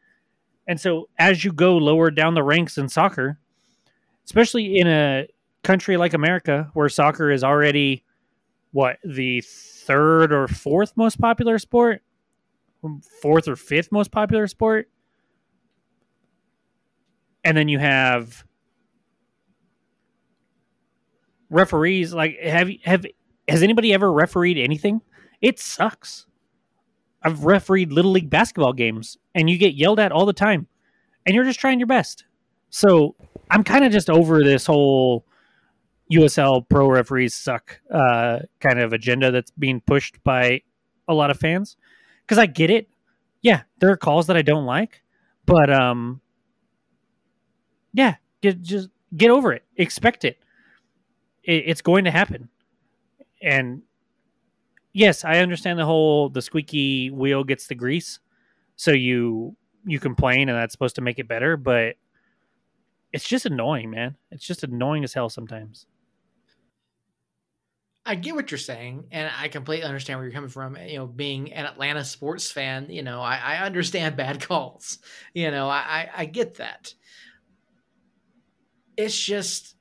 And so, as you go lower down the ranks in soccer, especially in a country like America, where soccer is already what the third or fourth most popular sport, fourth or fifth most popular sport, and then you have referees like have have has anybody ever refereed anything? It sucks. I've refereed little league basketball games and you get yelled at all the time and you're just trying your best. So I'm kind of just over this whole USL pro referees suck uh, kind of agenda that's being pushed by a lot of fans because I get it. Yeah, there are calls that I don't like, but um, yeah, get, just get over it. Expect it. it. It's going to happen, and yes, I understand the whole the squeaky wheel gets the grease, so you you complain and that's supposed to make it better, but it's just annoying, man. It's just annoying as hell sometimes. I get what you're saying, and I completely understand where you're coming from. Eh, you know, being an Atlanta sports fan, you know, I, I understand bad calls. You know, I, I get that. It's just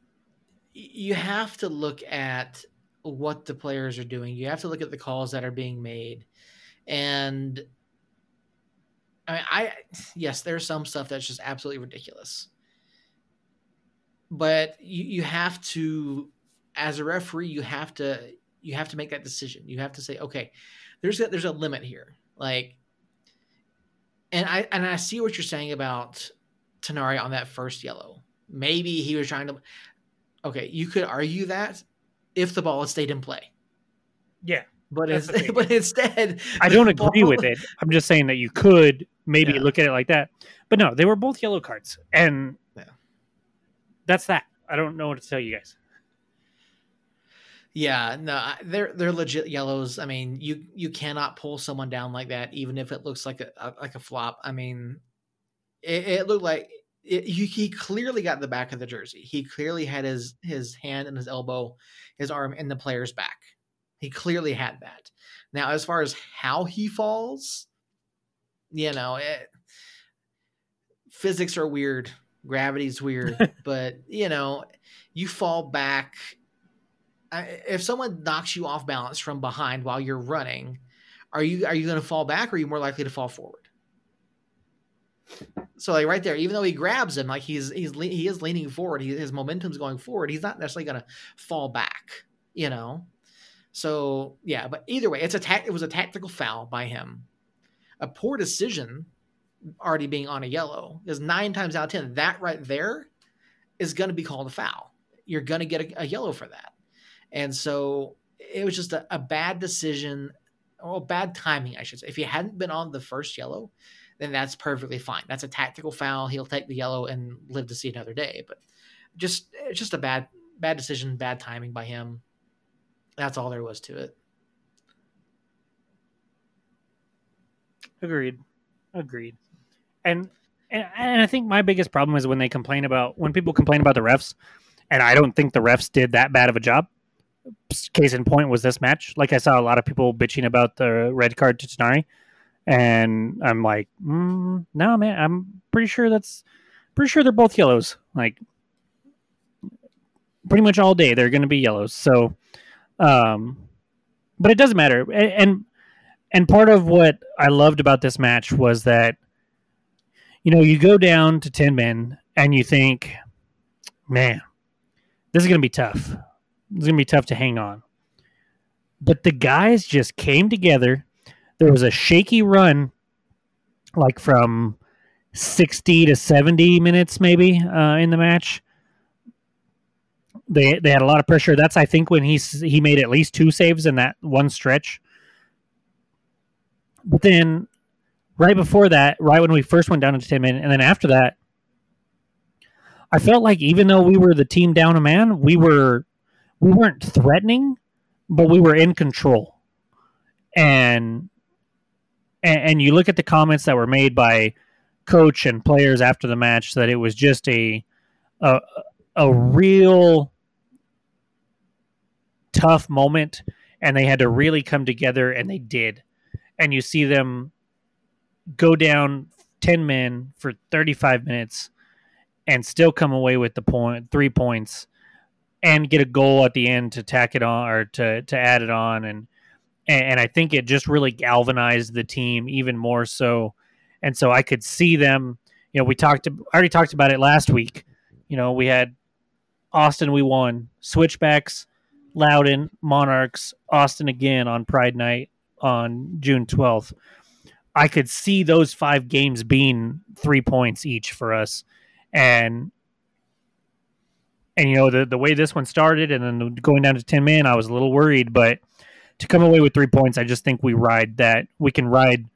you have to look at what the players are doing. You have to look at the calls that are being made, and I mean, I yes, there's some stuff that's just absolutely ridiculous, but you you have to as a referee, you have to you have to make that decision. You have to say, okay, there's a, there's a limit here. Like, and I and I see what you're saying about Tinari on that first yellow. Maybe he was trying to. Okay, you could argue that if the ball had stayed in play. Yeah, but but instead, I don't agree ball... with it. I'm just saying that you could maybe yeah. look at it like that. But no, they were both yellow cards, and yeah. that's that. I don't know what to tell you guys. Yeah, no, they're they're legit yellows. I mean, you you cannot pull someone down like that, even if it looks like a, a like a flop. I mean, it, it looked like it, he, he clearly got the back of the jersey. He clearly had his his hand and his elbow, his arm in the player's back. He clearly had that. Now, as far as how he falls, you know, it, physics are weird, gravity's weird, but you know, you fall back if someone knocks you off balance from behind while you're running, are you are you going to fall back or are you more likely to fall forward? So like right there, even though he grabs him, like he's he's he is leaning forward, he, his momentum's going forward. He's not necessarily going to fall back, you know. So yeah, but either way, it's a ta- it was a tactical foul by him. A poor decision, already being on a yellow, is nine times out of ten that right there is going to be called a foul. You're going to get a, a yellow for that. And so it was just a, a bad decision or bad timing, I should say. If he hadn't been on the first yellow, then that's perfectly fine. That's a tactical foul. He'll take the yellow and live to see another day. But just it's just a bad bad decision, bad timing by him. That's all there was to it. Agreed. Agreed. And and, and I think my biggest problem is when they complain about when people complain about the refs, and I don't think the refs did that bad of a job case in point was this match. Like I saw a lot of people bitching about the red card to Tinari, and I'm like, mm, no, man, I'm pretty sure that's pretty sure they're both yellows. Like pretty much all day they're going to be yellows. So, um, but it doesn't matter. And and part of what I loved about this match was that you know you go down to ten men and you think, man, this is going to be tough it's gonna be tough to hang on. But the guys just came together. There was a shaky run, like from sixty to seventy minutes, maybe uh, in the match. They they had a lot of pressure. That's I think when he he made at least two saves in that one stretch. But then, right before that, right when we first went down into ten minutes, and then after that, I felt like even though we were the team down a man, we were we weren't threatening, but we were in control. And and, you look at the comments that were made by coach and players after the match that it was just a a, a real tough moment and they had to really come together and they did and you see them go down 10 men for 35 minutes and still come away with the point three points and get a goal at the end to tack it on or to to add it on and and I think it just really galvanized the team even more so. And so I could see them, you know, we talked I already talked about it last week. You know, we had Austin, we won. Switchbacks, Loudoun, Monarchs, Austin again on Pride Night on June 12th. I could see those five games being three points each for us. And and you know the the way this one started and then going down to 10 man i was a little worried but to come away with three points i just think we ride that we can ride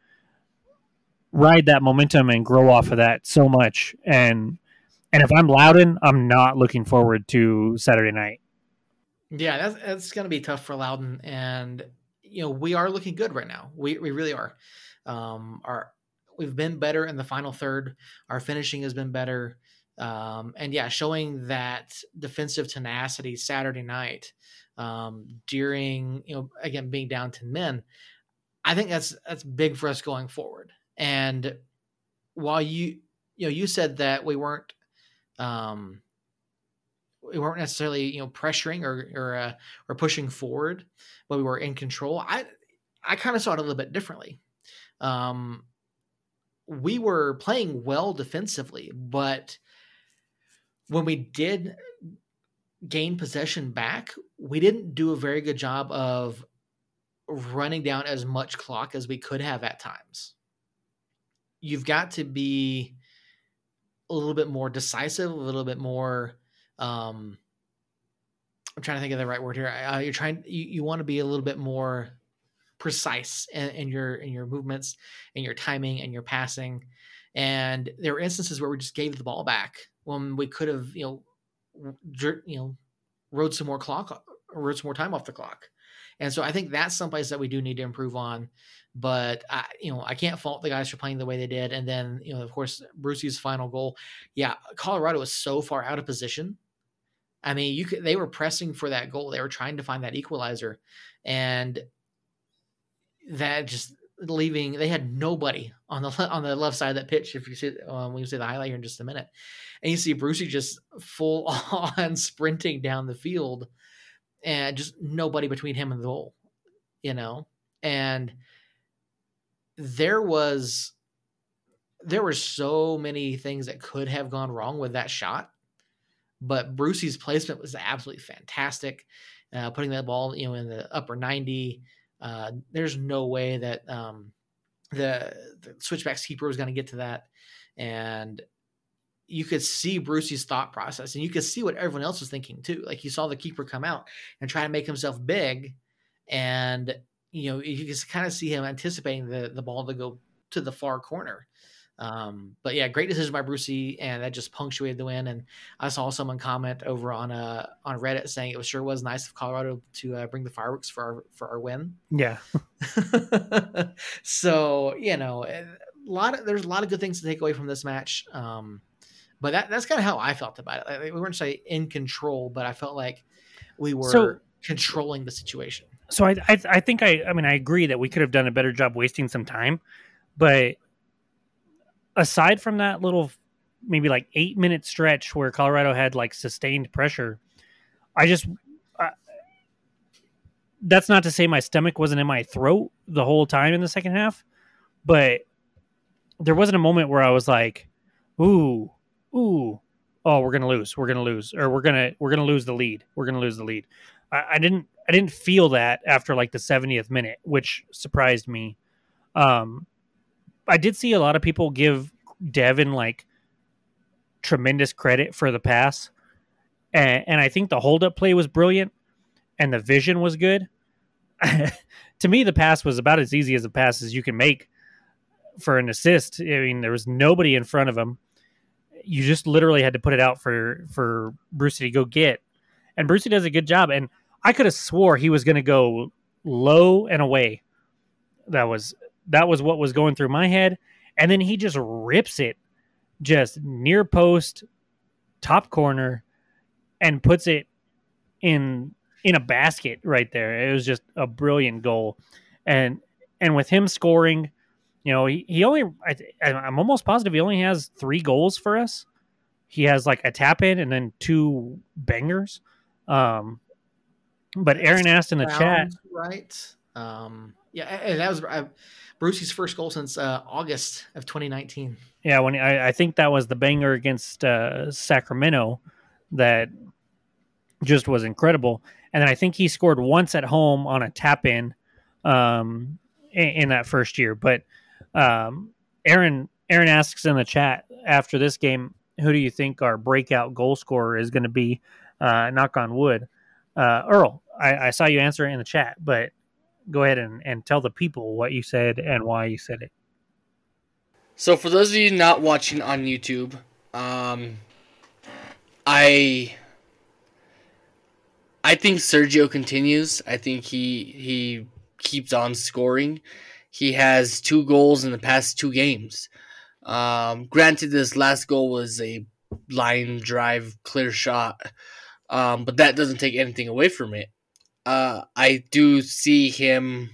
ride that momentum and grow off of that so much. And and if i'm loudoun i'm not looking forward to saturday night. Yeah that's, that's going to be tough for loudoun and you know we are looking good right now. We, we really are. Um our we've been better in the final third. Our finishing has been better um, and yeah, showing that defensive tenacity Saturday night um, during you know again being down ten men, I think that's that's big for us going forward. And while you you know you said that we weren't um, we weren't necessarily you know pressuring or or uh, or pushing forward, but we were in control. I I kind of saw it a little bit differently. Um, we were playing well defensively, but when we did gain possession back, we didn't do a very good job of running down as much clock as we could have at times. You've got to be a little bit more decisive, a little bit more. Um, I'm trying to think of the right word here. Uh, you're trying. You, you want to be a little bit more precise in, in your in your movements, and your timing, and your passing. And there were instances where we just gave the ball back when we could have, you know, you know, rode some more clock, rode some more time off the clock. And so I think that's someplace that we do need to improve on. But I, you know, I can't fault the guys for playing the way they did. And then, you know, of course, Brucey's final goal. Yeah, Colorado was so far out of position. I mean, you could they were pressing for that goal. They were trying to find that equalizer, and that just leaving. They had nobody on the on the left side of that pitch. If you see um, when you see the highlight here in just a minute, and you see Brucey just full on sprinting down the field, and just nobody between him and the goal, you know, and there was there were so many things that could have gone wrong with that shot, but Brucey's placement was absolutely fantastic. Uh, putting that ball, you know, in the upper ninety, uh, there's no way that um, the, the switchbacks keeper was going to get to that, and you could see Brucey's thought process, and you could see what everyone else was thinking too. Like you saw the keeper come out and try to make himself big, and you know you can kind of see him anticipating the the ball to go to the far corner. Um, but yeah, great decision by Brucey, and that just punctuated the win. And I saw someone comment over on uh on Reddit saying it was sure was nice of Colorado to uh, bring the fireworks for our for our win. Yeah. so you know, a lot of there's a lot of good things to take away from this match. Um, but that that's kind of how I felt about it. Like, we weren't say in control, but I felt like we were so, controlling the situation. So I, I I think I I mean I agree that we could have done a better job wasting some time, but aside from that little maybe like eight minute stretch where Colorado had like sustained pressure, I just uh, that's not to say my stomach wasn't in my throat the whole time in the second half, but there wasn't a moment where I was like, "Ooh, ooh, oh, we're gonna lose, we're gonna lose, or we're gonna we're gonna lose the lead, we're gonna lose the lead." I, I didn't I didn't feel that after like the 70th minute, which surprised me. Um, I did see a lot of people give Devin like tremendous credit for the pass, and, and I think the holdup play was brilliant, and the vision was good. to me, the pass was about as easy as a pass as you can make for an assist. I mean, there was nobody in front of him. You just literally had to put it out for for Brucey to go get, and Brucey does a good job. And I could have swore he was going to go low and away. That was that was what was going through my head. And then he just rips it just near post, top corner, and puts it in in a basket right there. It was just a brilliant goal. And and with him scoring, you know, he, he only I, I'm almost positive he only has three goals for us. He has like a tap in and then two bangers. Um, but Aaron asked in the chat, right? Um, yeah, that was I, Brucey's first goal since uh, August of 2019. Yeah, when I, I, think that was the banger against uh, Sacramento that just was incredible. And then I think he scored once at home on a tap in um, in, that first year. But um, Aaron Aaron asks in the chat after this game, who do you think our breakout goal scorer is going to be? Uh, knock on wood. Uh, Earl, I, I, saw you answer in the chat, but go ahead and, and tell the people what you said and why you said it. So, for those of you not watching on YouTube, um, I I think Sergio continues. I think he he keeps on scoring. He has two goals in the past two games. Um, granted, this last goal was a line drive clear shot, um, but that doesn't take anything away from it. Uh, I do see him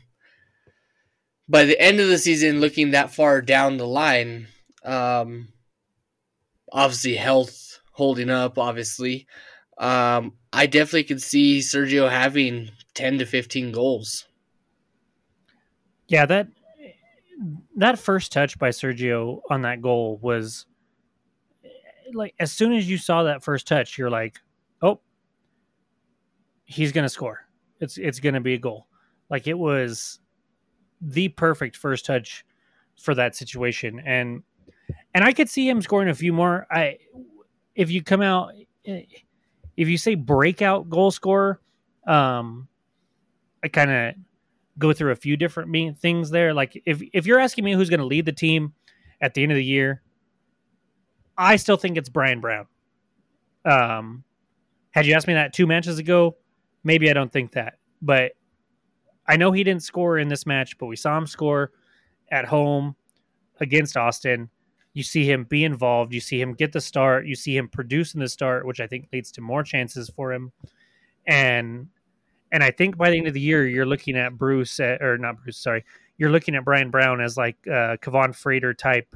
by the end of the season looking that far down the line. Um, obviously, health holding up, obviously. Um, I definitely could see Sergio having 10 to 15 goals. Yeah, that that first touch by Sergio on that goal was like as soon as you saw that first touch, you're like, "Oh, he's going to score. It's it's going to be a goal." Like it was the perfect first touch for that situation and and I could see him scoring a few more. I if you come out if you say breakout goal scorer, um I kind of go through a few different things there. Like if if you're asking me who's going to lead the team at the end of the year, I still think it's Brian Brown. Um, had you asked me that two matches ago, maybe I don't think that, but I know he didn't score in this match, but we saw him score at home against Austin. You see him be involved. You see him get the start. You see him produce in the start, which I think leads to more chances for him. And and I think by the end of the year, you're looking at Bruce, at, or not Bruce, sorry, you're looking at Brian Brown as like uh, Kevon Frater type,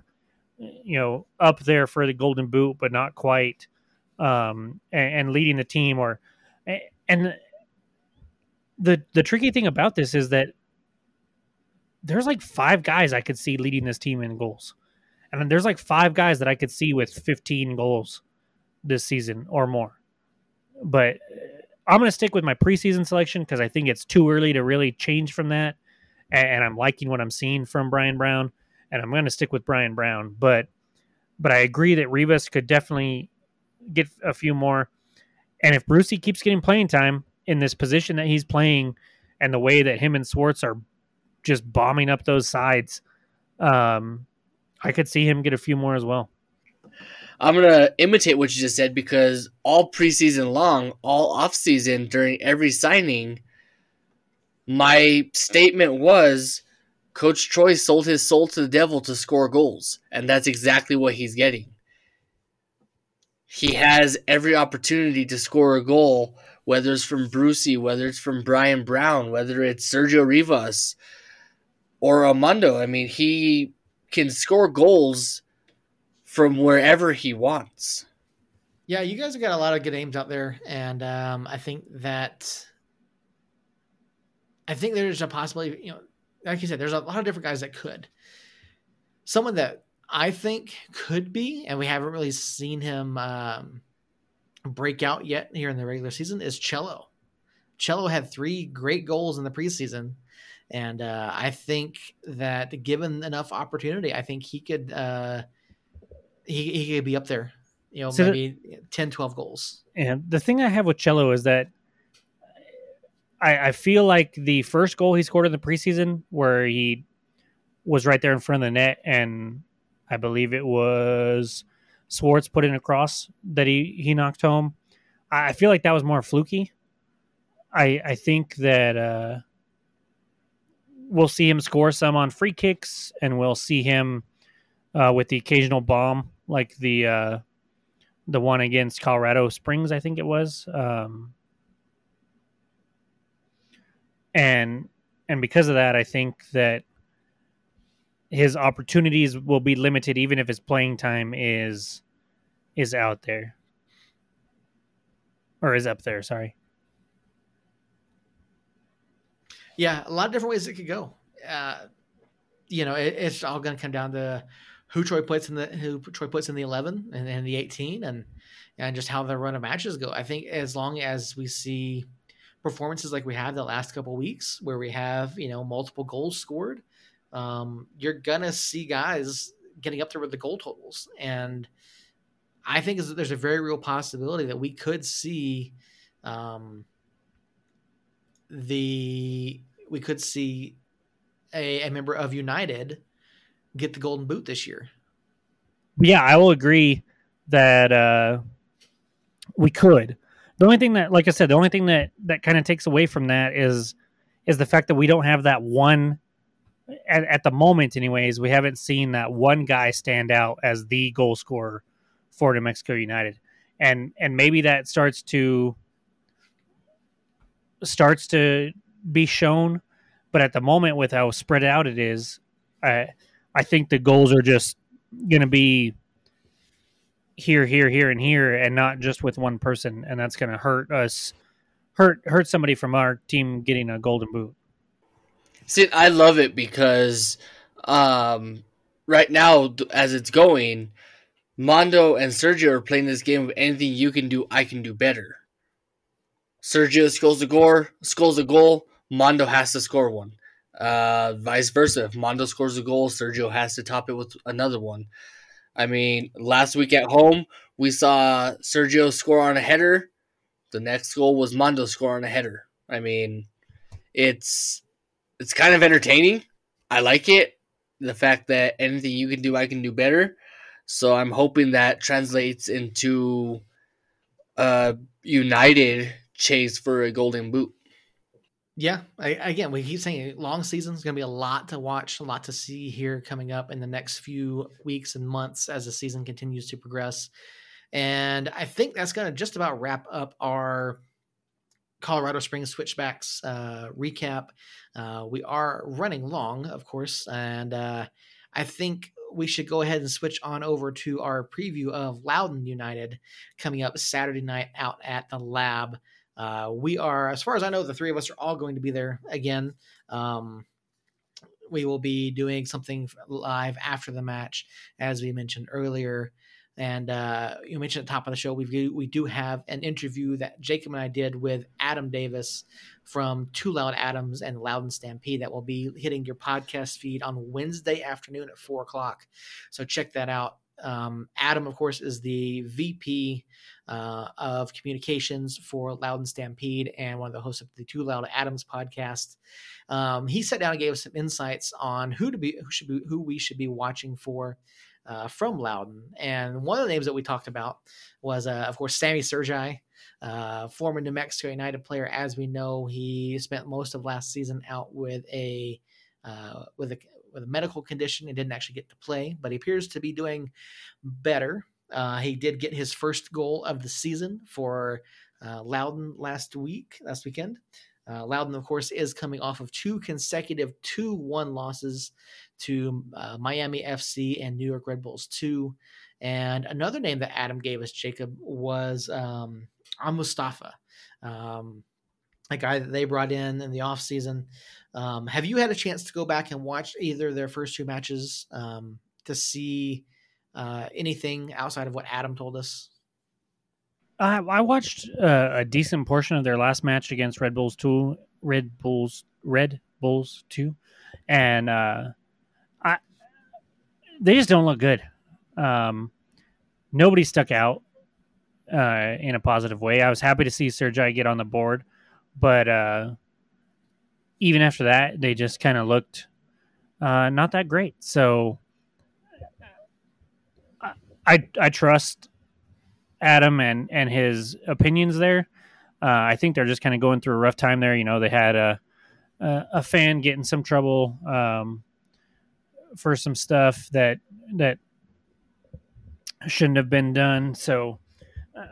you know, up there for the Golden Boot, but not quite, um, and, and leading the team. Or and the the tricky thing about this is that there's like five guys I could see leading this team in goals, and there's like five guys that I could see with 15 goals this season or more. But uh, I'm going to stick with my preseason selection because I think it's too early to really change from that. And, I'm liking what I'm seeing from Brian Brown, and I'm going to stick with Brian Brown. But but I agree that Rivas could definitely get a few more. And if Brucey keeps getting playing time in this position that he's playing, and the way that him and Swartz are just bombing up those sides, um, I could see him get a few more as well. I'm gonna imitate what you just said because all preseason long, all offseason, during every signing, my statement was Coach Troy sold his soul to the devil to score goals, and that's exactly what he's getting. He has every opportunity to score a goal, whether it's from Brucey, whether it's from Brian Brown, whether it's Sergio Rivas or Armando. I mean, he can score goals from wherever he wants. Yeah, you guys have got a lot of good aims out there, and um, I think that I think there's a possibility. You know, like you said, there's a lot of different guys that could. Someone that I think could be, and we haven't really seen him um, break out yet here in the regular season, is Cello. Cello had three great goals in the preseason, and uh, I think that given enough opportunity, I think he could. Uh, he, he could be up there, you know, so maybe the, 10, 12 goals. And the thing I have with Cello is that I, I feel like the first goal he scored in the preseason, where he was right there in front of the net, and I believe it was Swartz put in a cross that he, he knocked home. I feel like that was more fluky. I I think that uh, we'll see him score some on free kicks, and we'll see him uh, with the occasional bomb like the uh, the one against Colorado Springs, I think it was. Um, and and because of that, I think that his opportunities will be limited, even if his playing time is is out there or is up there. Sorry. Yeah, a lot of different ways it could go. Uh, you know, it, it's all going to come down to who Troy puts in the who Troy puts in the eleven and, and the eighteen and and just how the run of matches go. I think as long as we see performances like we have the last couple weeks, where we have you know multiple goals scored, um, you're gonna see guys getting up there with the goal totals, and I think there's a very real possibility that we could see um, the we could see a, a member of United get the golden boot this year. Yeah, I will agree that uh, we could. The only thing that, like I said, the only thing that that kind of takes away from that is is the fact that we don't have that one at, at the moment anyways we haven't seen that one guy stand out as the goal scorer for new mexico united. And and maybe that starts to starts to be shown but at the moment with how spread out it is i i think the goals are just going to be here here here and here and not just with one person and that's going to hurt us hurt hurt somebody from our team getting a golden boot See, I love it because um, right now, as it's going, Mondo and Sergio are playing this game of anything you can do, I can do better. Sergio scores a goal, scores a goal, Mondo has to score one. Uh, vice versa. If Mondo scores a goal, Sergio has to top it with another one. I mean, last week at home, we saw Sergio score on a header. The next goal was Mondo score on a header. I mean, it's it's kind of entertaining. I like it. The fact that anything you can do, I can do better. So I'm hoping that translates into a united chase for a golden boot. Yeah, I, again, we keep saying long season is going to be a lot to watch, a lot to see here coming up in the next few weeks and months as the season continues to progress. And I think that's going to just about wrap up our Colorado Springs Switchbacks uh, recap. Uh, we are running long, of course, and uh, I think we should go ahead and switch on over to our preview of Loudoun United coming up Saturday night out at the lab. Uh, we are, as far as I know, the three of us are all going to be there again. Um, we will be doing something live after the match, as we mentioned earlier. And uh, you mentioned at the top of the show, we we do have an interview that Jacob and I did with Adam Davis from Two Loud Adams and Loudoun Stampede that will be hitting your podcast feed on Wednesday afternoon at four o'clock. So check that out. Um, Adam, of course, is the VP uh, of communications for Loudoun Stampede and one of the hosts of the Two Loud Adams podcast. Um, he sat down and gave us some insights on who to be, who should be, who we should be watching for uh, from Loudoun. And one of the names that we talked about was, uh, of course, Sammy Sergi, uh, former New Mexico United player. As we know, he spent most of last season out with a uh, with a with a medical condition and didn't actually get to play, but he appears to be doing better. Uh, he did get his first goal of the season for uh, Loudoun last week, last weekend. Uh, Loudoun, of course, is coming off of two consecutive 2 1 losses to uh, Miami FC and New York Red Bulls 2. And another name that Adam gave us, Jacob, was um, Mustafa, um, a guy that they brought in in the offseason. Um, have you had a chance to go back and watch either their first two matches um, to see uh, anything outside of what Adam told us? I, I watched uh, a decent portion of their last match against Red Bulls two, Red Bulls, Red Bulls two, and uh, I they just don't look good. Um, nobody stuck out uh, in a positive way. I was happy to see Sergi get on the board, but uh, even after that, they just kind of looked uh, not that great. So I I trust Adam and and his opinions there. Uh, I think they're just kind of going through a rough time there. You know, they had a a, a fan get in some trouble um, for some stuff that that shouldn't have been done. So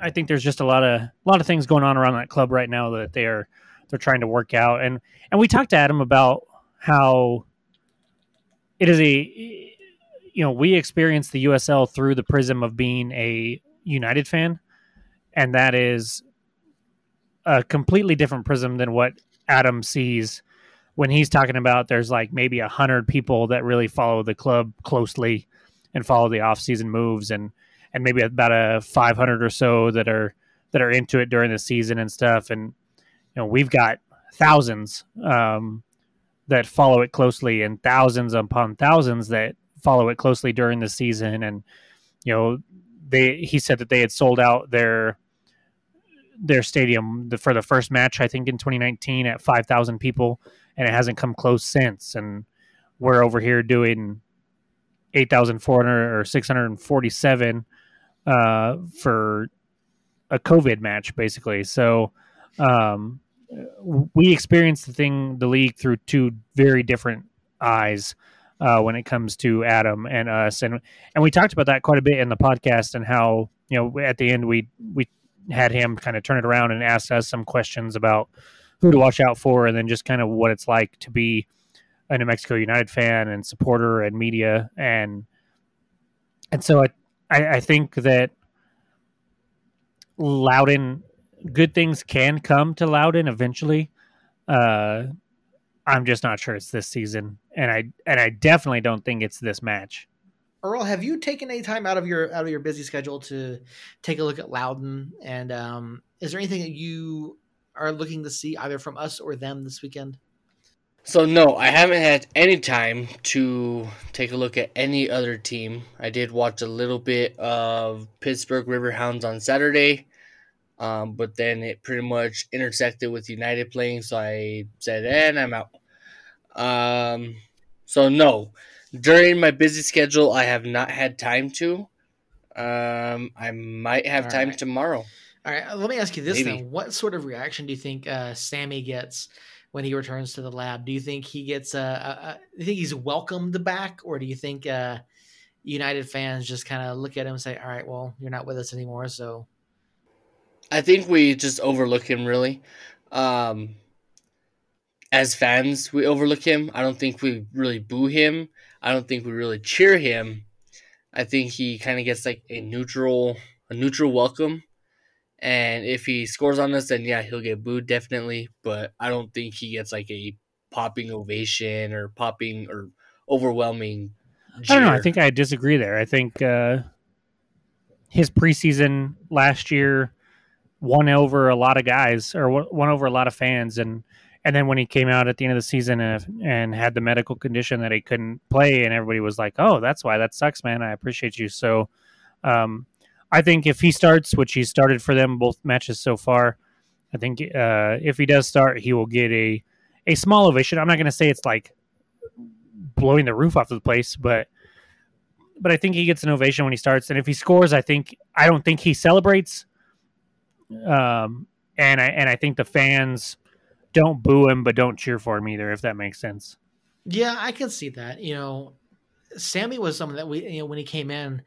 I think there's just a lot of a lot of things going on around that club right now that they are they're trying to work out. And and we talked to Adam about how it is a you know we experience the USL through the prism of being a United fan, and that is a completely different prism than what Adam sees when he's talking about there's like maybe a hundred people that really follow the club closely and follow the off season moves and and maybe about a 500 or so that are that are into it during the season and stuff. And you know, we've got thousands um, that follow it closely, and thousands upon thousands that follow it closely during the season. And you know, they he said that they had sold out their their stadium for the first match, I think in 2019 at 5,000 people, and it hasn't come close since. And we're over here doing 8,400 or 647 uh, for a COVID match, basically. So um, we experienced the thing, the league, through two very different eyes. Uh, when it comes to Adam and us, and and we talked about that quite a bit in the podcast, and how you know at the end we we had him kind of turn it around and ask us some questions about who to watch out for, and then just kind of what it's like to be a New Mexico United fan and supporter and media, and and so I I, I think that Loudoun good things can come to Loudoun eventually. Uh, I'm just not sure it's this season, and I and I definitely don't think it's this match. Earl, have you taken any time out of your out of your busy schedule to take a look at Loudoun? And um, is there anything that you are looking to see either from us or them this weekend? So no, I haven't had any time to take a look at any other team. I did watch a little bit of Pittsburgh Riverhounds on Saturday. Um, but then it pretty much intersected with United playing, so I said, and I'm out. Um, so no, during my busy schedule, I have not had time to. Um, I might have All time right. tomorrow. All right, let me ask you this Maybe. then: What sort of reaction do you think uh, Sammy gets when he returns to the lab? Do you think he gets? Uh, uh, do you think he's welcomed back, or do you think uh, United fans just kind of look at him and say, "All right, well, you're not with us anymore, so I think we just overlook him really. Um, as fans, we overlook him. I don't think we really boo him. I don't think we really cheer him. I think he kind of gets like a neutral, a neutral welcome. And if he scores on us, then yeah, he'll get booed definitely. But I don't think he gets like a popping ovation or popping or overwhelming. Cheer. I don't know. I think I disagree there. I think uh, his preseason last year won over a lot of guys or won over a lot of fans and and then when he came out at the end of the season and, and had the medical condition that he couldn't play and everybody was like oh that's why that sucks man. I appreciate you. So um, i think if he starts which he started for them both matches so far i think uh, if he does start he will get a a small ovation. I'm not going to say it's like blowing the roof off of the place but but i think he gets an ovation when he starts. And if he scores i think i don't think he celebrates um, and I and I think the fans don't boo him, but don't cheer for him either. If that makes sense. Yeah, I can see that. You know, Sammy was someone that we, you know, when he came in,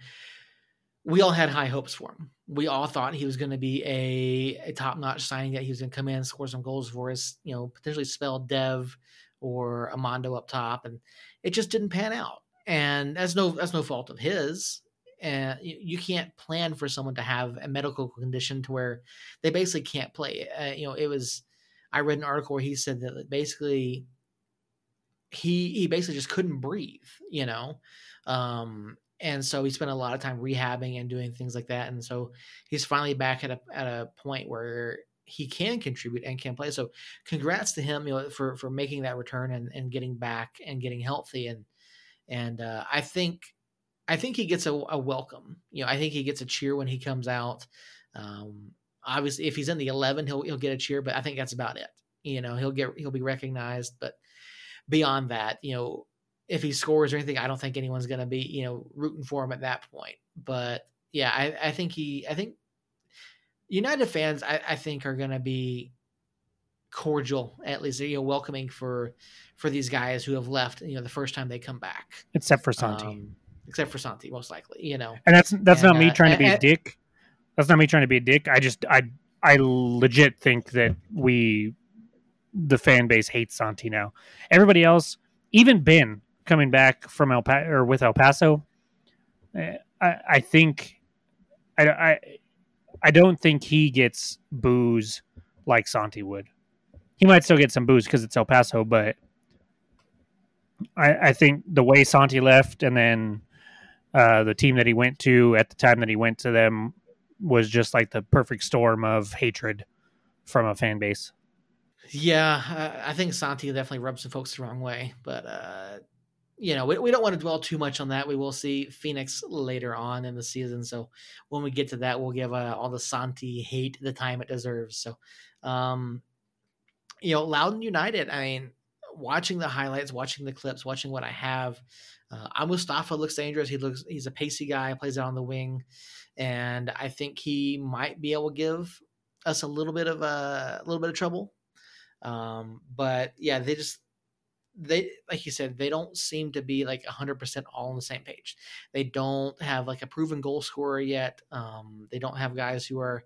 we all had high hopes for him. We all thought he was going to be a, a top notch signing, that he was going to come in, score some goals for us, you know, potentially spell Dev or Amando up top. And it just didn't pan out. And that's no, that's no fault of his and you can't plan for someone to have a medical condition to where they basically can't play. Uh, you know, it was I read an article where he said that basically he he basically just couldn't breathe. You know, um, and so he spent a lot of time rehabbing and doing things like that. And so he's finally back at a at a point where he can contribute and can play. So congrats to him, you know, for for making that return and, and getting back and getting healthy. And and uh, I think I think he gets a, a, welcome. You know, I think he gets a cheer when he comes out. Um, obviously, if he's in the eleven, he'll he'll get a cheer, but I think that's about it. You know, he'll get he'll be recognized, but beyond that, you know, if he scores or anything, I don't think anyone's going to be you know rooting for him at that point. But yeah, I, I think he I think United fans I, I think are going to be cordial at least you know welcoming for for these guys who have left you know the first time they come back except for Santi. Um, except for Santi, most likely. You know, and that's that's and, not me uh, trying to be a dick. That's not me trying to be a dick. I just I I legit think that we the fan base hates Santi now. Everybody else, even Ben coming back from El pa- or with El Paso, eh, I, I think I, I I don't think he gets boos like Santi would. He might still get some boos because it's El Paso, but I, I think the way Santi left and then uh, the team that he went to at the time that he went to them was just like the perfect storm of hatred from a fan base. Yeah, I think Santi definitely rubs some folks the wrong way, but uh, you know, we, we don't want to dwell too much on that. We will see Phoenix later on in the season, so when we get to that, we'll give uh, all the Santi hate the time it deserves. So, um, you know, Loudoun United. I mean, watching the highlights, watching the clips, watching what I have. Uh, Mustafa looks dangerous. He looks he's a pacey guy, plays out on the wing, and I think he might be able to give us a little bit of a, a little bit of trouble. Um, but yeah, they just they like you said they don't seem to be like 100% all on the same page they don't have like a proven goal scorer yet um, they don't have guys who are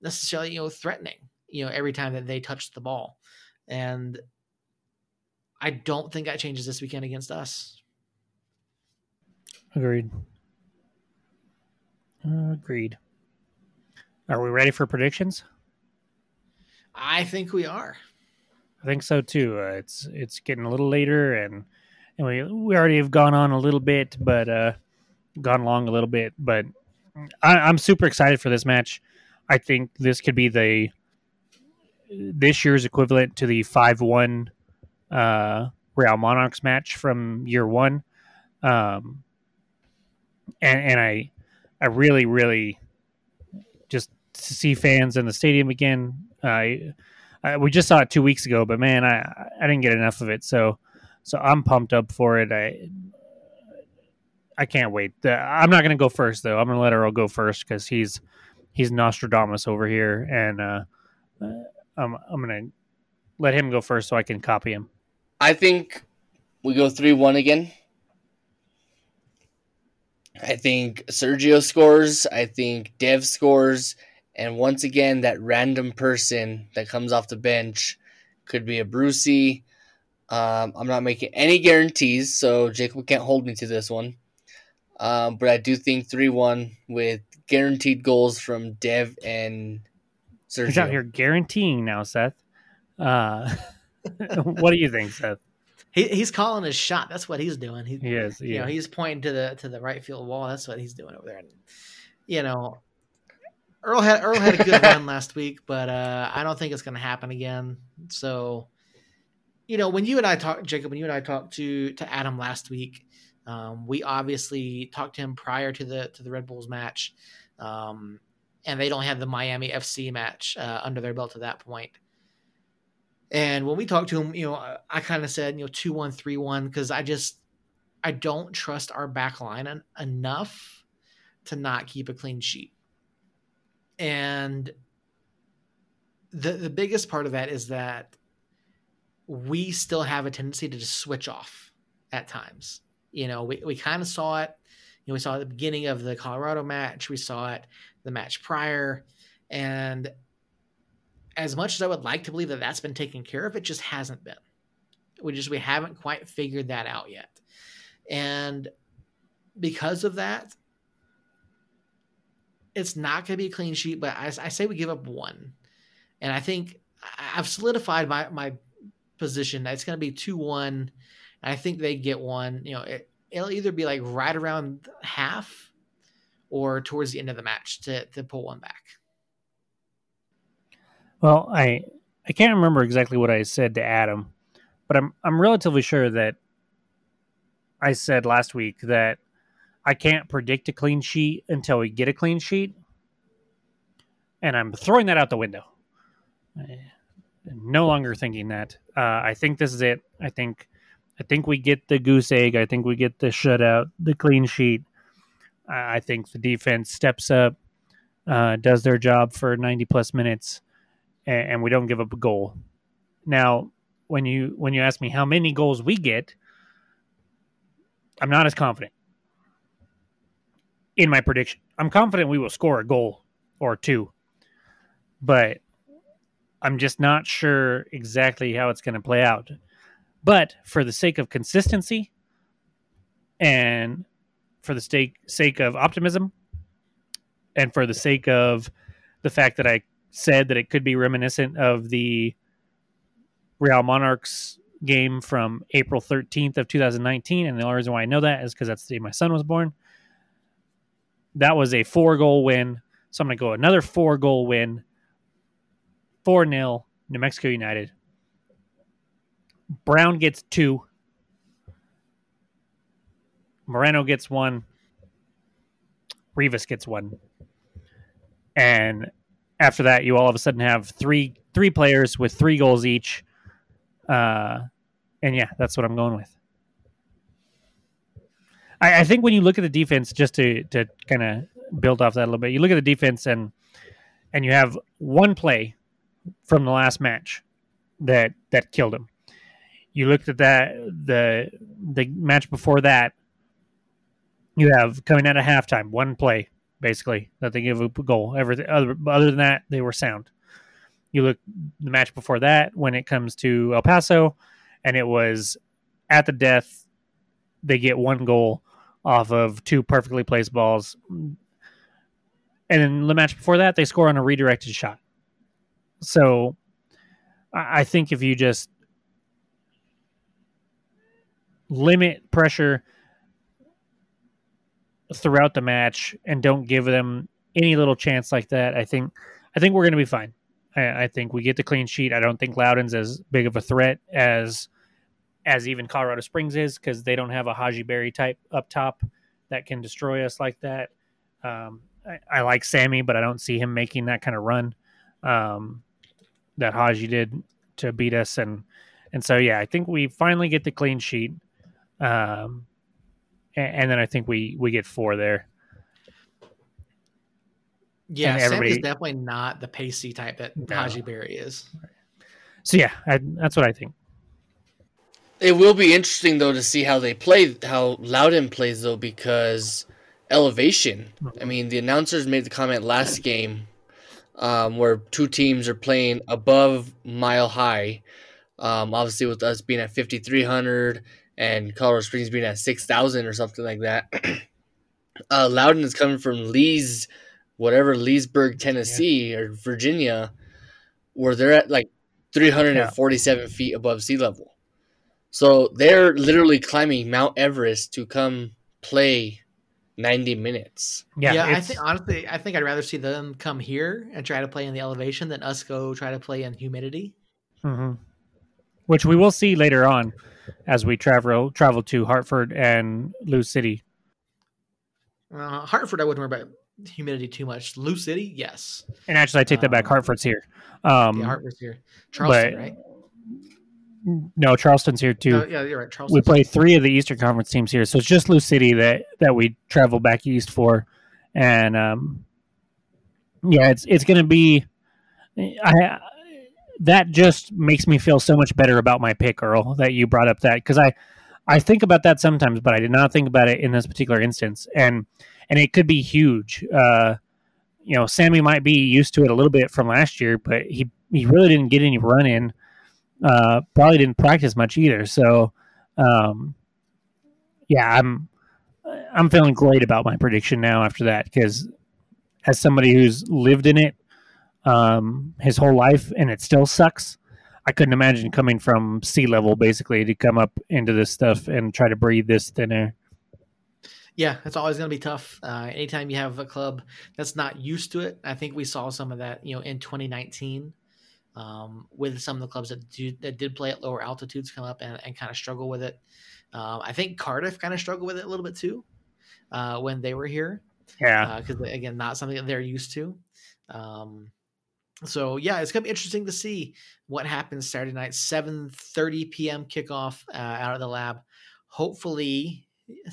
necessarily you know threatening you know every time that they touch the ball and i don't think that changes this weekend against us Agreed. Agreed. Are we ready for predictions? I think we are. I think so too. Uh, it's it's getting a little later, and and we we already have gone on a little bit, but uh, gone along a little bit. But I, I'm super excited for this match. I think this could be the this year's equivalent to the five one uh, Real Monarchs match from year one. Um, and, and I, I really, really just to see fans in the stadium again. I, I, we just saw it two weeks ago, but man, I, I didn't get enough of it. So, so I'm pumped up for it. I, I can't wait. I'm not to go first though. I'm to let Earl go first because he's, he's Nostradamus over here, and uh, I'm, I'm going to let him go first so I can copy him. I think we go three one again. I think Sergio scores. I think Dev scores. And once again, that random person that comes off the bench could be a Brucey. Um, I'm not making any guarantees, so Jacob can't hold me to this one. Um, but I do think 3 1 with guaranteed goals from Dev and Sergio. He's out here guaranteeing now, Seth. Uh, what do you think, Seth? He, he's calling his shot. That's what he's doing. He, he is. You know, he's pointing to the to the right field wall. That's what he's doing over there. And, you know, Earl had Earl had a good run last week, but uh, I don't think it's going to happen again. So, you know, when you and I talked, Jacob, when you and I talked to to Adam last week, um, we obviously talked to him prior to the to the Red Bulls match, um, and they don't have the Miami FC match uh, under their belt at that point. And when we talked to him, you know, I, I kind of said, you know, 2 1, 3 1, because I just, I don't trust our back line en- enough to not keep a clean sheet. And the, the biggest part of that is that we still have a tendency to just switch off at times. You know, we, we kind of saw it. You know, we saw at the beginning of the Colorado match, we saw it the match prior. And as much as I would like to believe that that's been taken care of, it just hasn't been. We just we haven't quite figured that out yet, and because of that, it's not going to be a clean sheet. But I, I, say we give up one, and I think I've solidified my my position. That it's going to be two one. I think they get one. You know, it, it'll either be like right around half or towards the end of the match to to pull one back. Well, I I can't remember exactly what I said to Adam, but I'm I'm relatively sure that I said last week that I can't predict a clean sheet until we get a clean sheet, and I'm throwing that out the window. I'm no longer thinking that. Uh, I think this is it. I think I think we get the goose egg. I think we get the shutout, the clean sheet. I think the defense steps up, uh, does their job for 90 plus minutes and, and we don't give up a goal. Now, when you when you ask me how many goals we get, I'm not as confident in my prediction. I'm confident we will score a goal or two, but I'm just not sure exactly how it's going to play out. But for the sake of consistency and for the sake sake of optimism and for the sake of the fact that I said that it could be reminiscent of the Real Monarchs game from April 13th of 2019. And the only reason why I know that is because that's the day my son was born. that was a four goal win. So I'm going to go another four goal win. 4 0, New Mexico United. Brown gets two. Moreno gets one. Rivas gets one. And after that, you all of a sudden have three three players with three goals each. Uh, and yeah, that's what I'm going with. I, I think when you look at the defense, just to to kind of build off that a little bit, you look at the defense and and you have one play from the last match that that killed him. You looked at that the the match before that. You have coming out of halftime one play basically that they give up a goal. Everything other other than that, they were sound. You look the match before that when it comes to El Paso, and it was at the death. They get one goal off of two perfectly placed balls, and the match before that, they score on a redirected shot. So, I think if you just limit pressure throughout the match and don't give them any little chance like that, I think I think we're going to be fine. I, I, think we get the clean sheet. I don't think Loudoun's as big of a threat as as even Colorado Springs is because they don't have a Hadji Barry type up top that can destroy us like that. Um, I, I, like Sammy, but I don't see him making that kind of run um, that Hadji did to beat us. And and so yeah, I think we finally get the clean sheet. Um, and, and then I think we we get four there. Yeah, everybody... is definitely not the pacey type that no. Hadji Barry is. So yeah, I, that's what I think. It will be interesting though to see how they play, how Loudoun plays though, because elevation. I mean, the announcers made the comment last game um, where two teams are playing above mile high. Um, obviously, with us being at 5,300 and Colorado Springs being at 6,000 or something like that. uh, Loudoun is coming from Lee's, whatever, Leesburg, Tennessee yeah. or Virginia, where they're at like 347 yeah. feet above sea level. So they're literally climbing Mount Everest to come play 90 minutes. Yeah, yeah I think honestly, I think I'd rather see them come here and try to play in the elevation than us go try to play in humidity. Mm-hmm. Which we will see later on as we travel travel to Hartford and Lou City. Uh, Hartford, I wouldn't worry about humidity too much. Lou City, yes. And actually, I take that back. Um, Hartford's here. Um, yeah, Hartford's here. Charleston, but, right? No, Charleston's here too. No, yeah, you're right. Charleston. We play three of the Eastern Conference teams here, so it's just Lou City that that we travel back east for, and um, yeah, it's it's going to be. I that just makes me feel so much better about my pick, Earl. That you brought up that because I I think about that sometimes, but I did not think about it in this particular instance, and and it could be huge. Uh, you know, Sammy might be used to it a little bit from last year, but he he really didn't get any run in uh, probably didn't practice much either. So, um, yeah, I'm I'm feeling great about my prediction now after that because as somebody who's lived in it um, his whole life and it still sucks, I couldn't imagine coming from sea level basically to come up into this stuff and try to breathe this thin air. Yeah, it's always going to be tough. Uh, anytime you have a club that's not used to it, I think we saw some of that, you know, in 2019 um, with some of the clubs that do, that did play at lower altitudes come up and, and kind of struggle with it. Um, I think Cardiff kind of struggled with it a little bit too uh, when they were here. Yeah, because uh, again, not something that they're used to. Um, so yeah, it's gonna be interesting to see what happens Saturday night, seven thirty p.m. kickoff uh, out of the lab. Hopefully,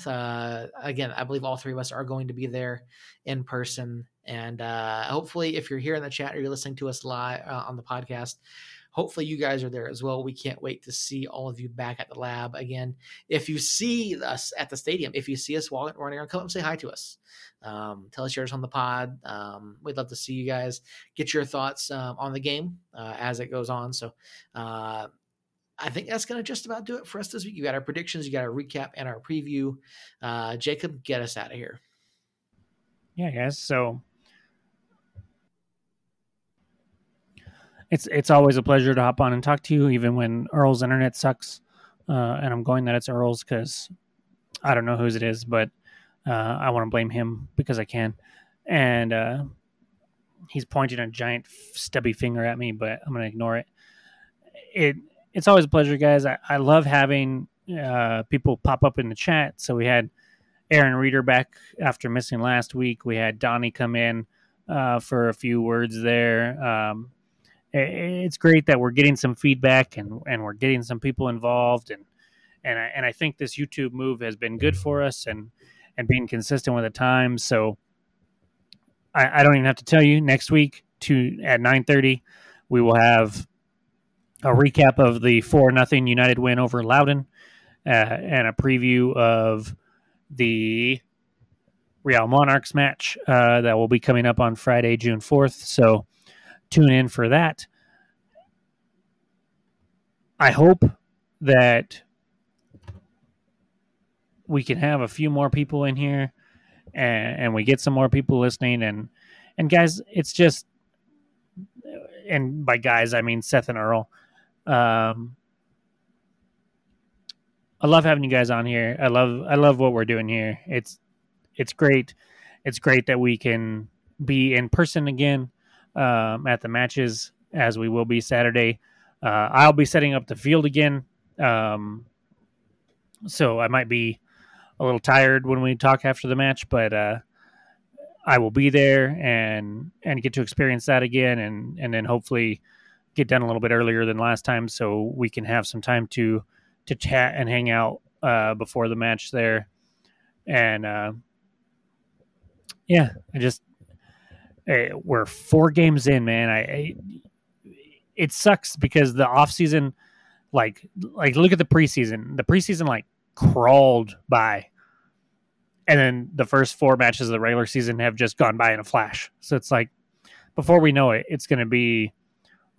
uh, again, I believe all three of us are going to be there in person. And uh, hopefully, if you're here in the chat or you're listening to us live uh, on the podcast, hopefully you guys are there as well. We can't wait to see all of you back at the lab again. If you see us at the stadium, if you see us walking, running around, come up and say hi to us. Um, tell us yours on the pod. Um, we'd love to see you guys get your thoughts um, on the game uh, as it goes on. So, uh, I think that's going to just about do it for us this week. You got our predictions, you got our recap, and our preview. Uh, Jacob, get us out of here. Yeah, guys. So it's it's always a pleasure to hop on and talk to you, even when Earl's internet sucks. Uh, and I'm going that it's Earl's because I don't know whose it is, but Uh, I want to blame him because I can, and uh, he's pointing a giant stubby finger at me, but I'm gonna ignore it. It it's always a pleasure, guys. I, I love having uh, people pop up in the chat. So we had Aaron Reeder back after missing last week. We had Donnie come in uh, for a few words there. Um, it's great that we're getting some feedback and and we're getting some people involved and and I, and I think this YouTube move has been good for us and and being consistent with the times. So I, I don't even have to tell you. Next week, to at nine thirty, we will have a recap of the four nothing United win over Loudoun uh, and a preview of the Real Monarchs match uh, that will be coming up on Friday, June fourth. So tune in for that. I hope that we can have a few more people in here and, and we get some more people listening. And and guys it's just and by guys i mean seth and earl. Um i love having you guys on here. I love i love what we're doing here. It's it's great. It's great that we can be in person again um, at the matches as we will be saturday. Uh, i'll be setting up the field again. Um, so i might be a little tired when we talk after the match, but uh, I will be there and and get to experience that again, and and then hopefully get done a little bit earlier than last time, so we can have some time to to chat and hang out uh, before the match there, and uh, yeah, I just Uh, we're four games in, man. I, I it sucks because the off season, like like look at the preseason. The preseason like crawled by. And then the first four matches of the regular season have just gone by in a flash. So it's like before we know it, it's going to be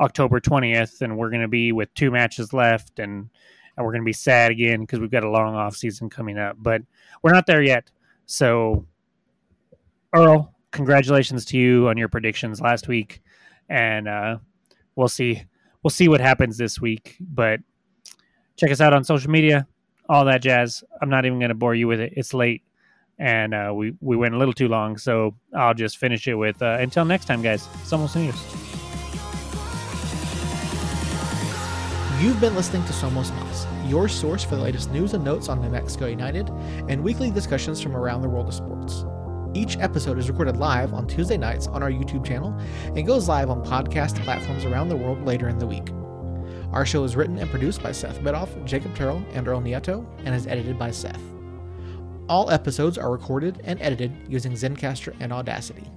October 20th and we're going to be with two matches left and and we're going to be sad again because we've got a long off season coming up. But we're not there yet. So Earl, congratulations to you on your predictions last week and uh, we'll see we'll see what happens this week, but check us out on social media all that jazz. I'm not even going to bore you with it. It's late, and uh, we we went a little too long, so I'll just finish it with uh, until next time, guys. Somos Unidos. You've been listening to Somos Mas, your source for the latest news and notes on New Mexico United and weekly discussions from around the world of sports. Each episode is recorded live on Tuesday nights on our YouTube channel and goes live on podcast platforms around the world later in the week. Our show is written and produced by Seth Bidoff, Jacob Terrell, and Earl Nieto, and is edited by Seth. All episodes are recorded and edited using Zencastr and Audacity.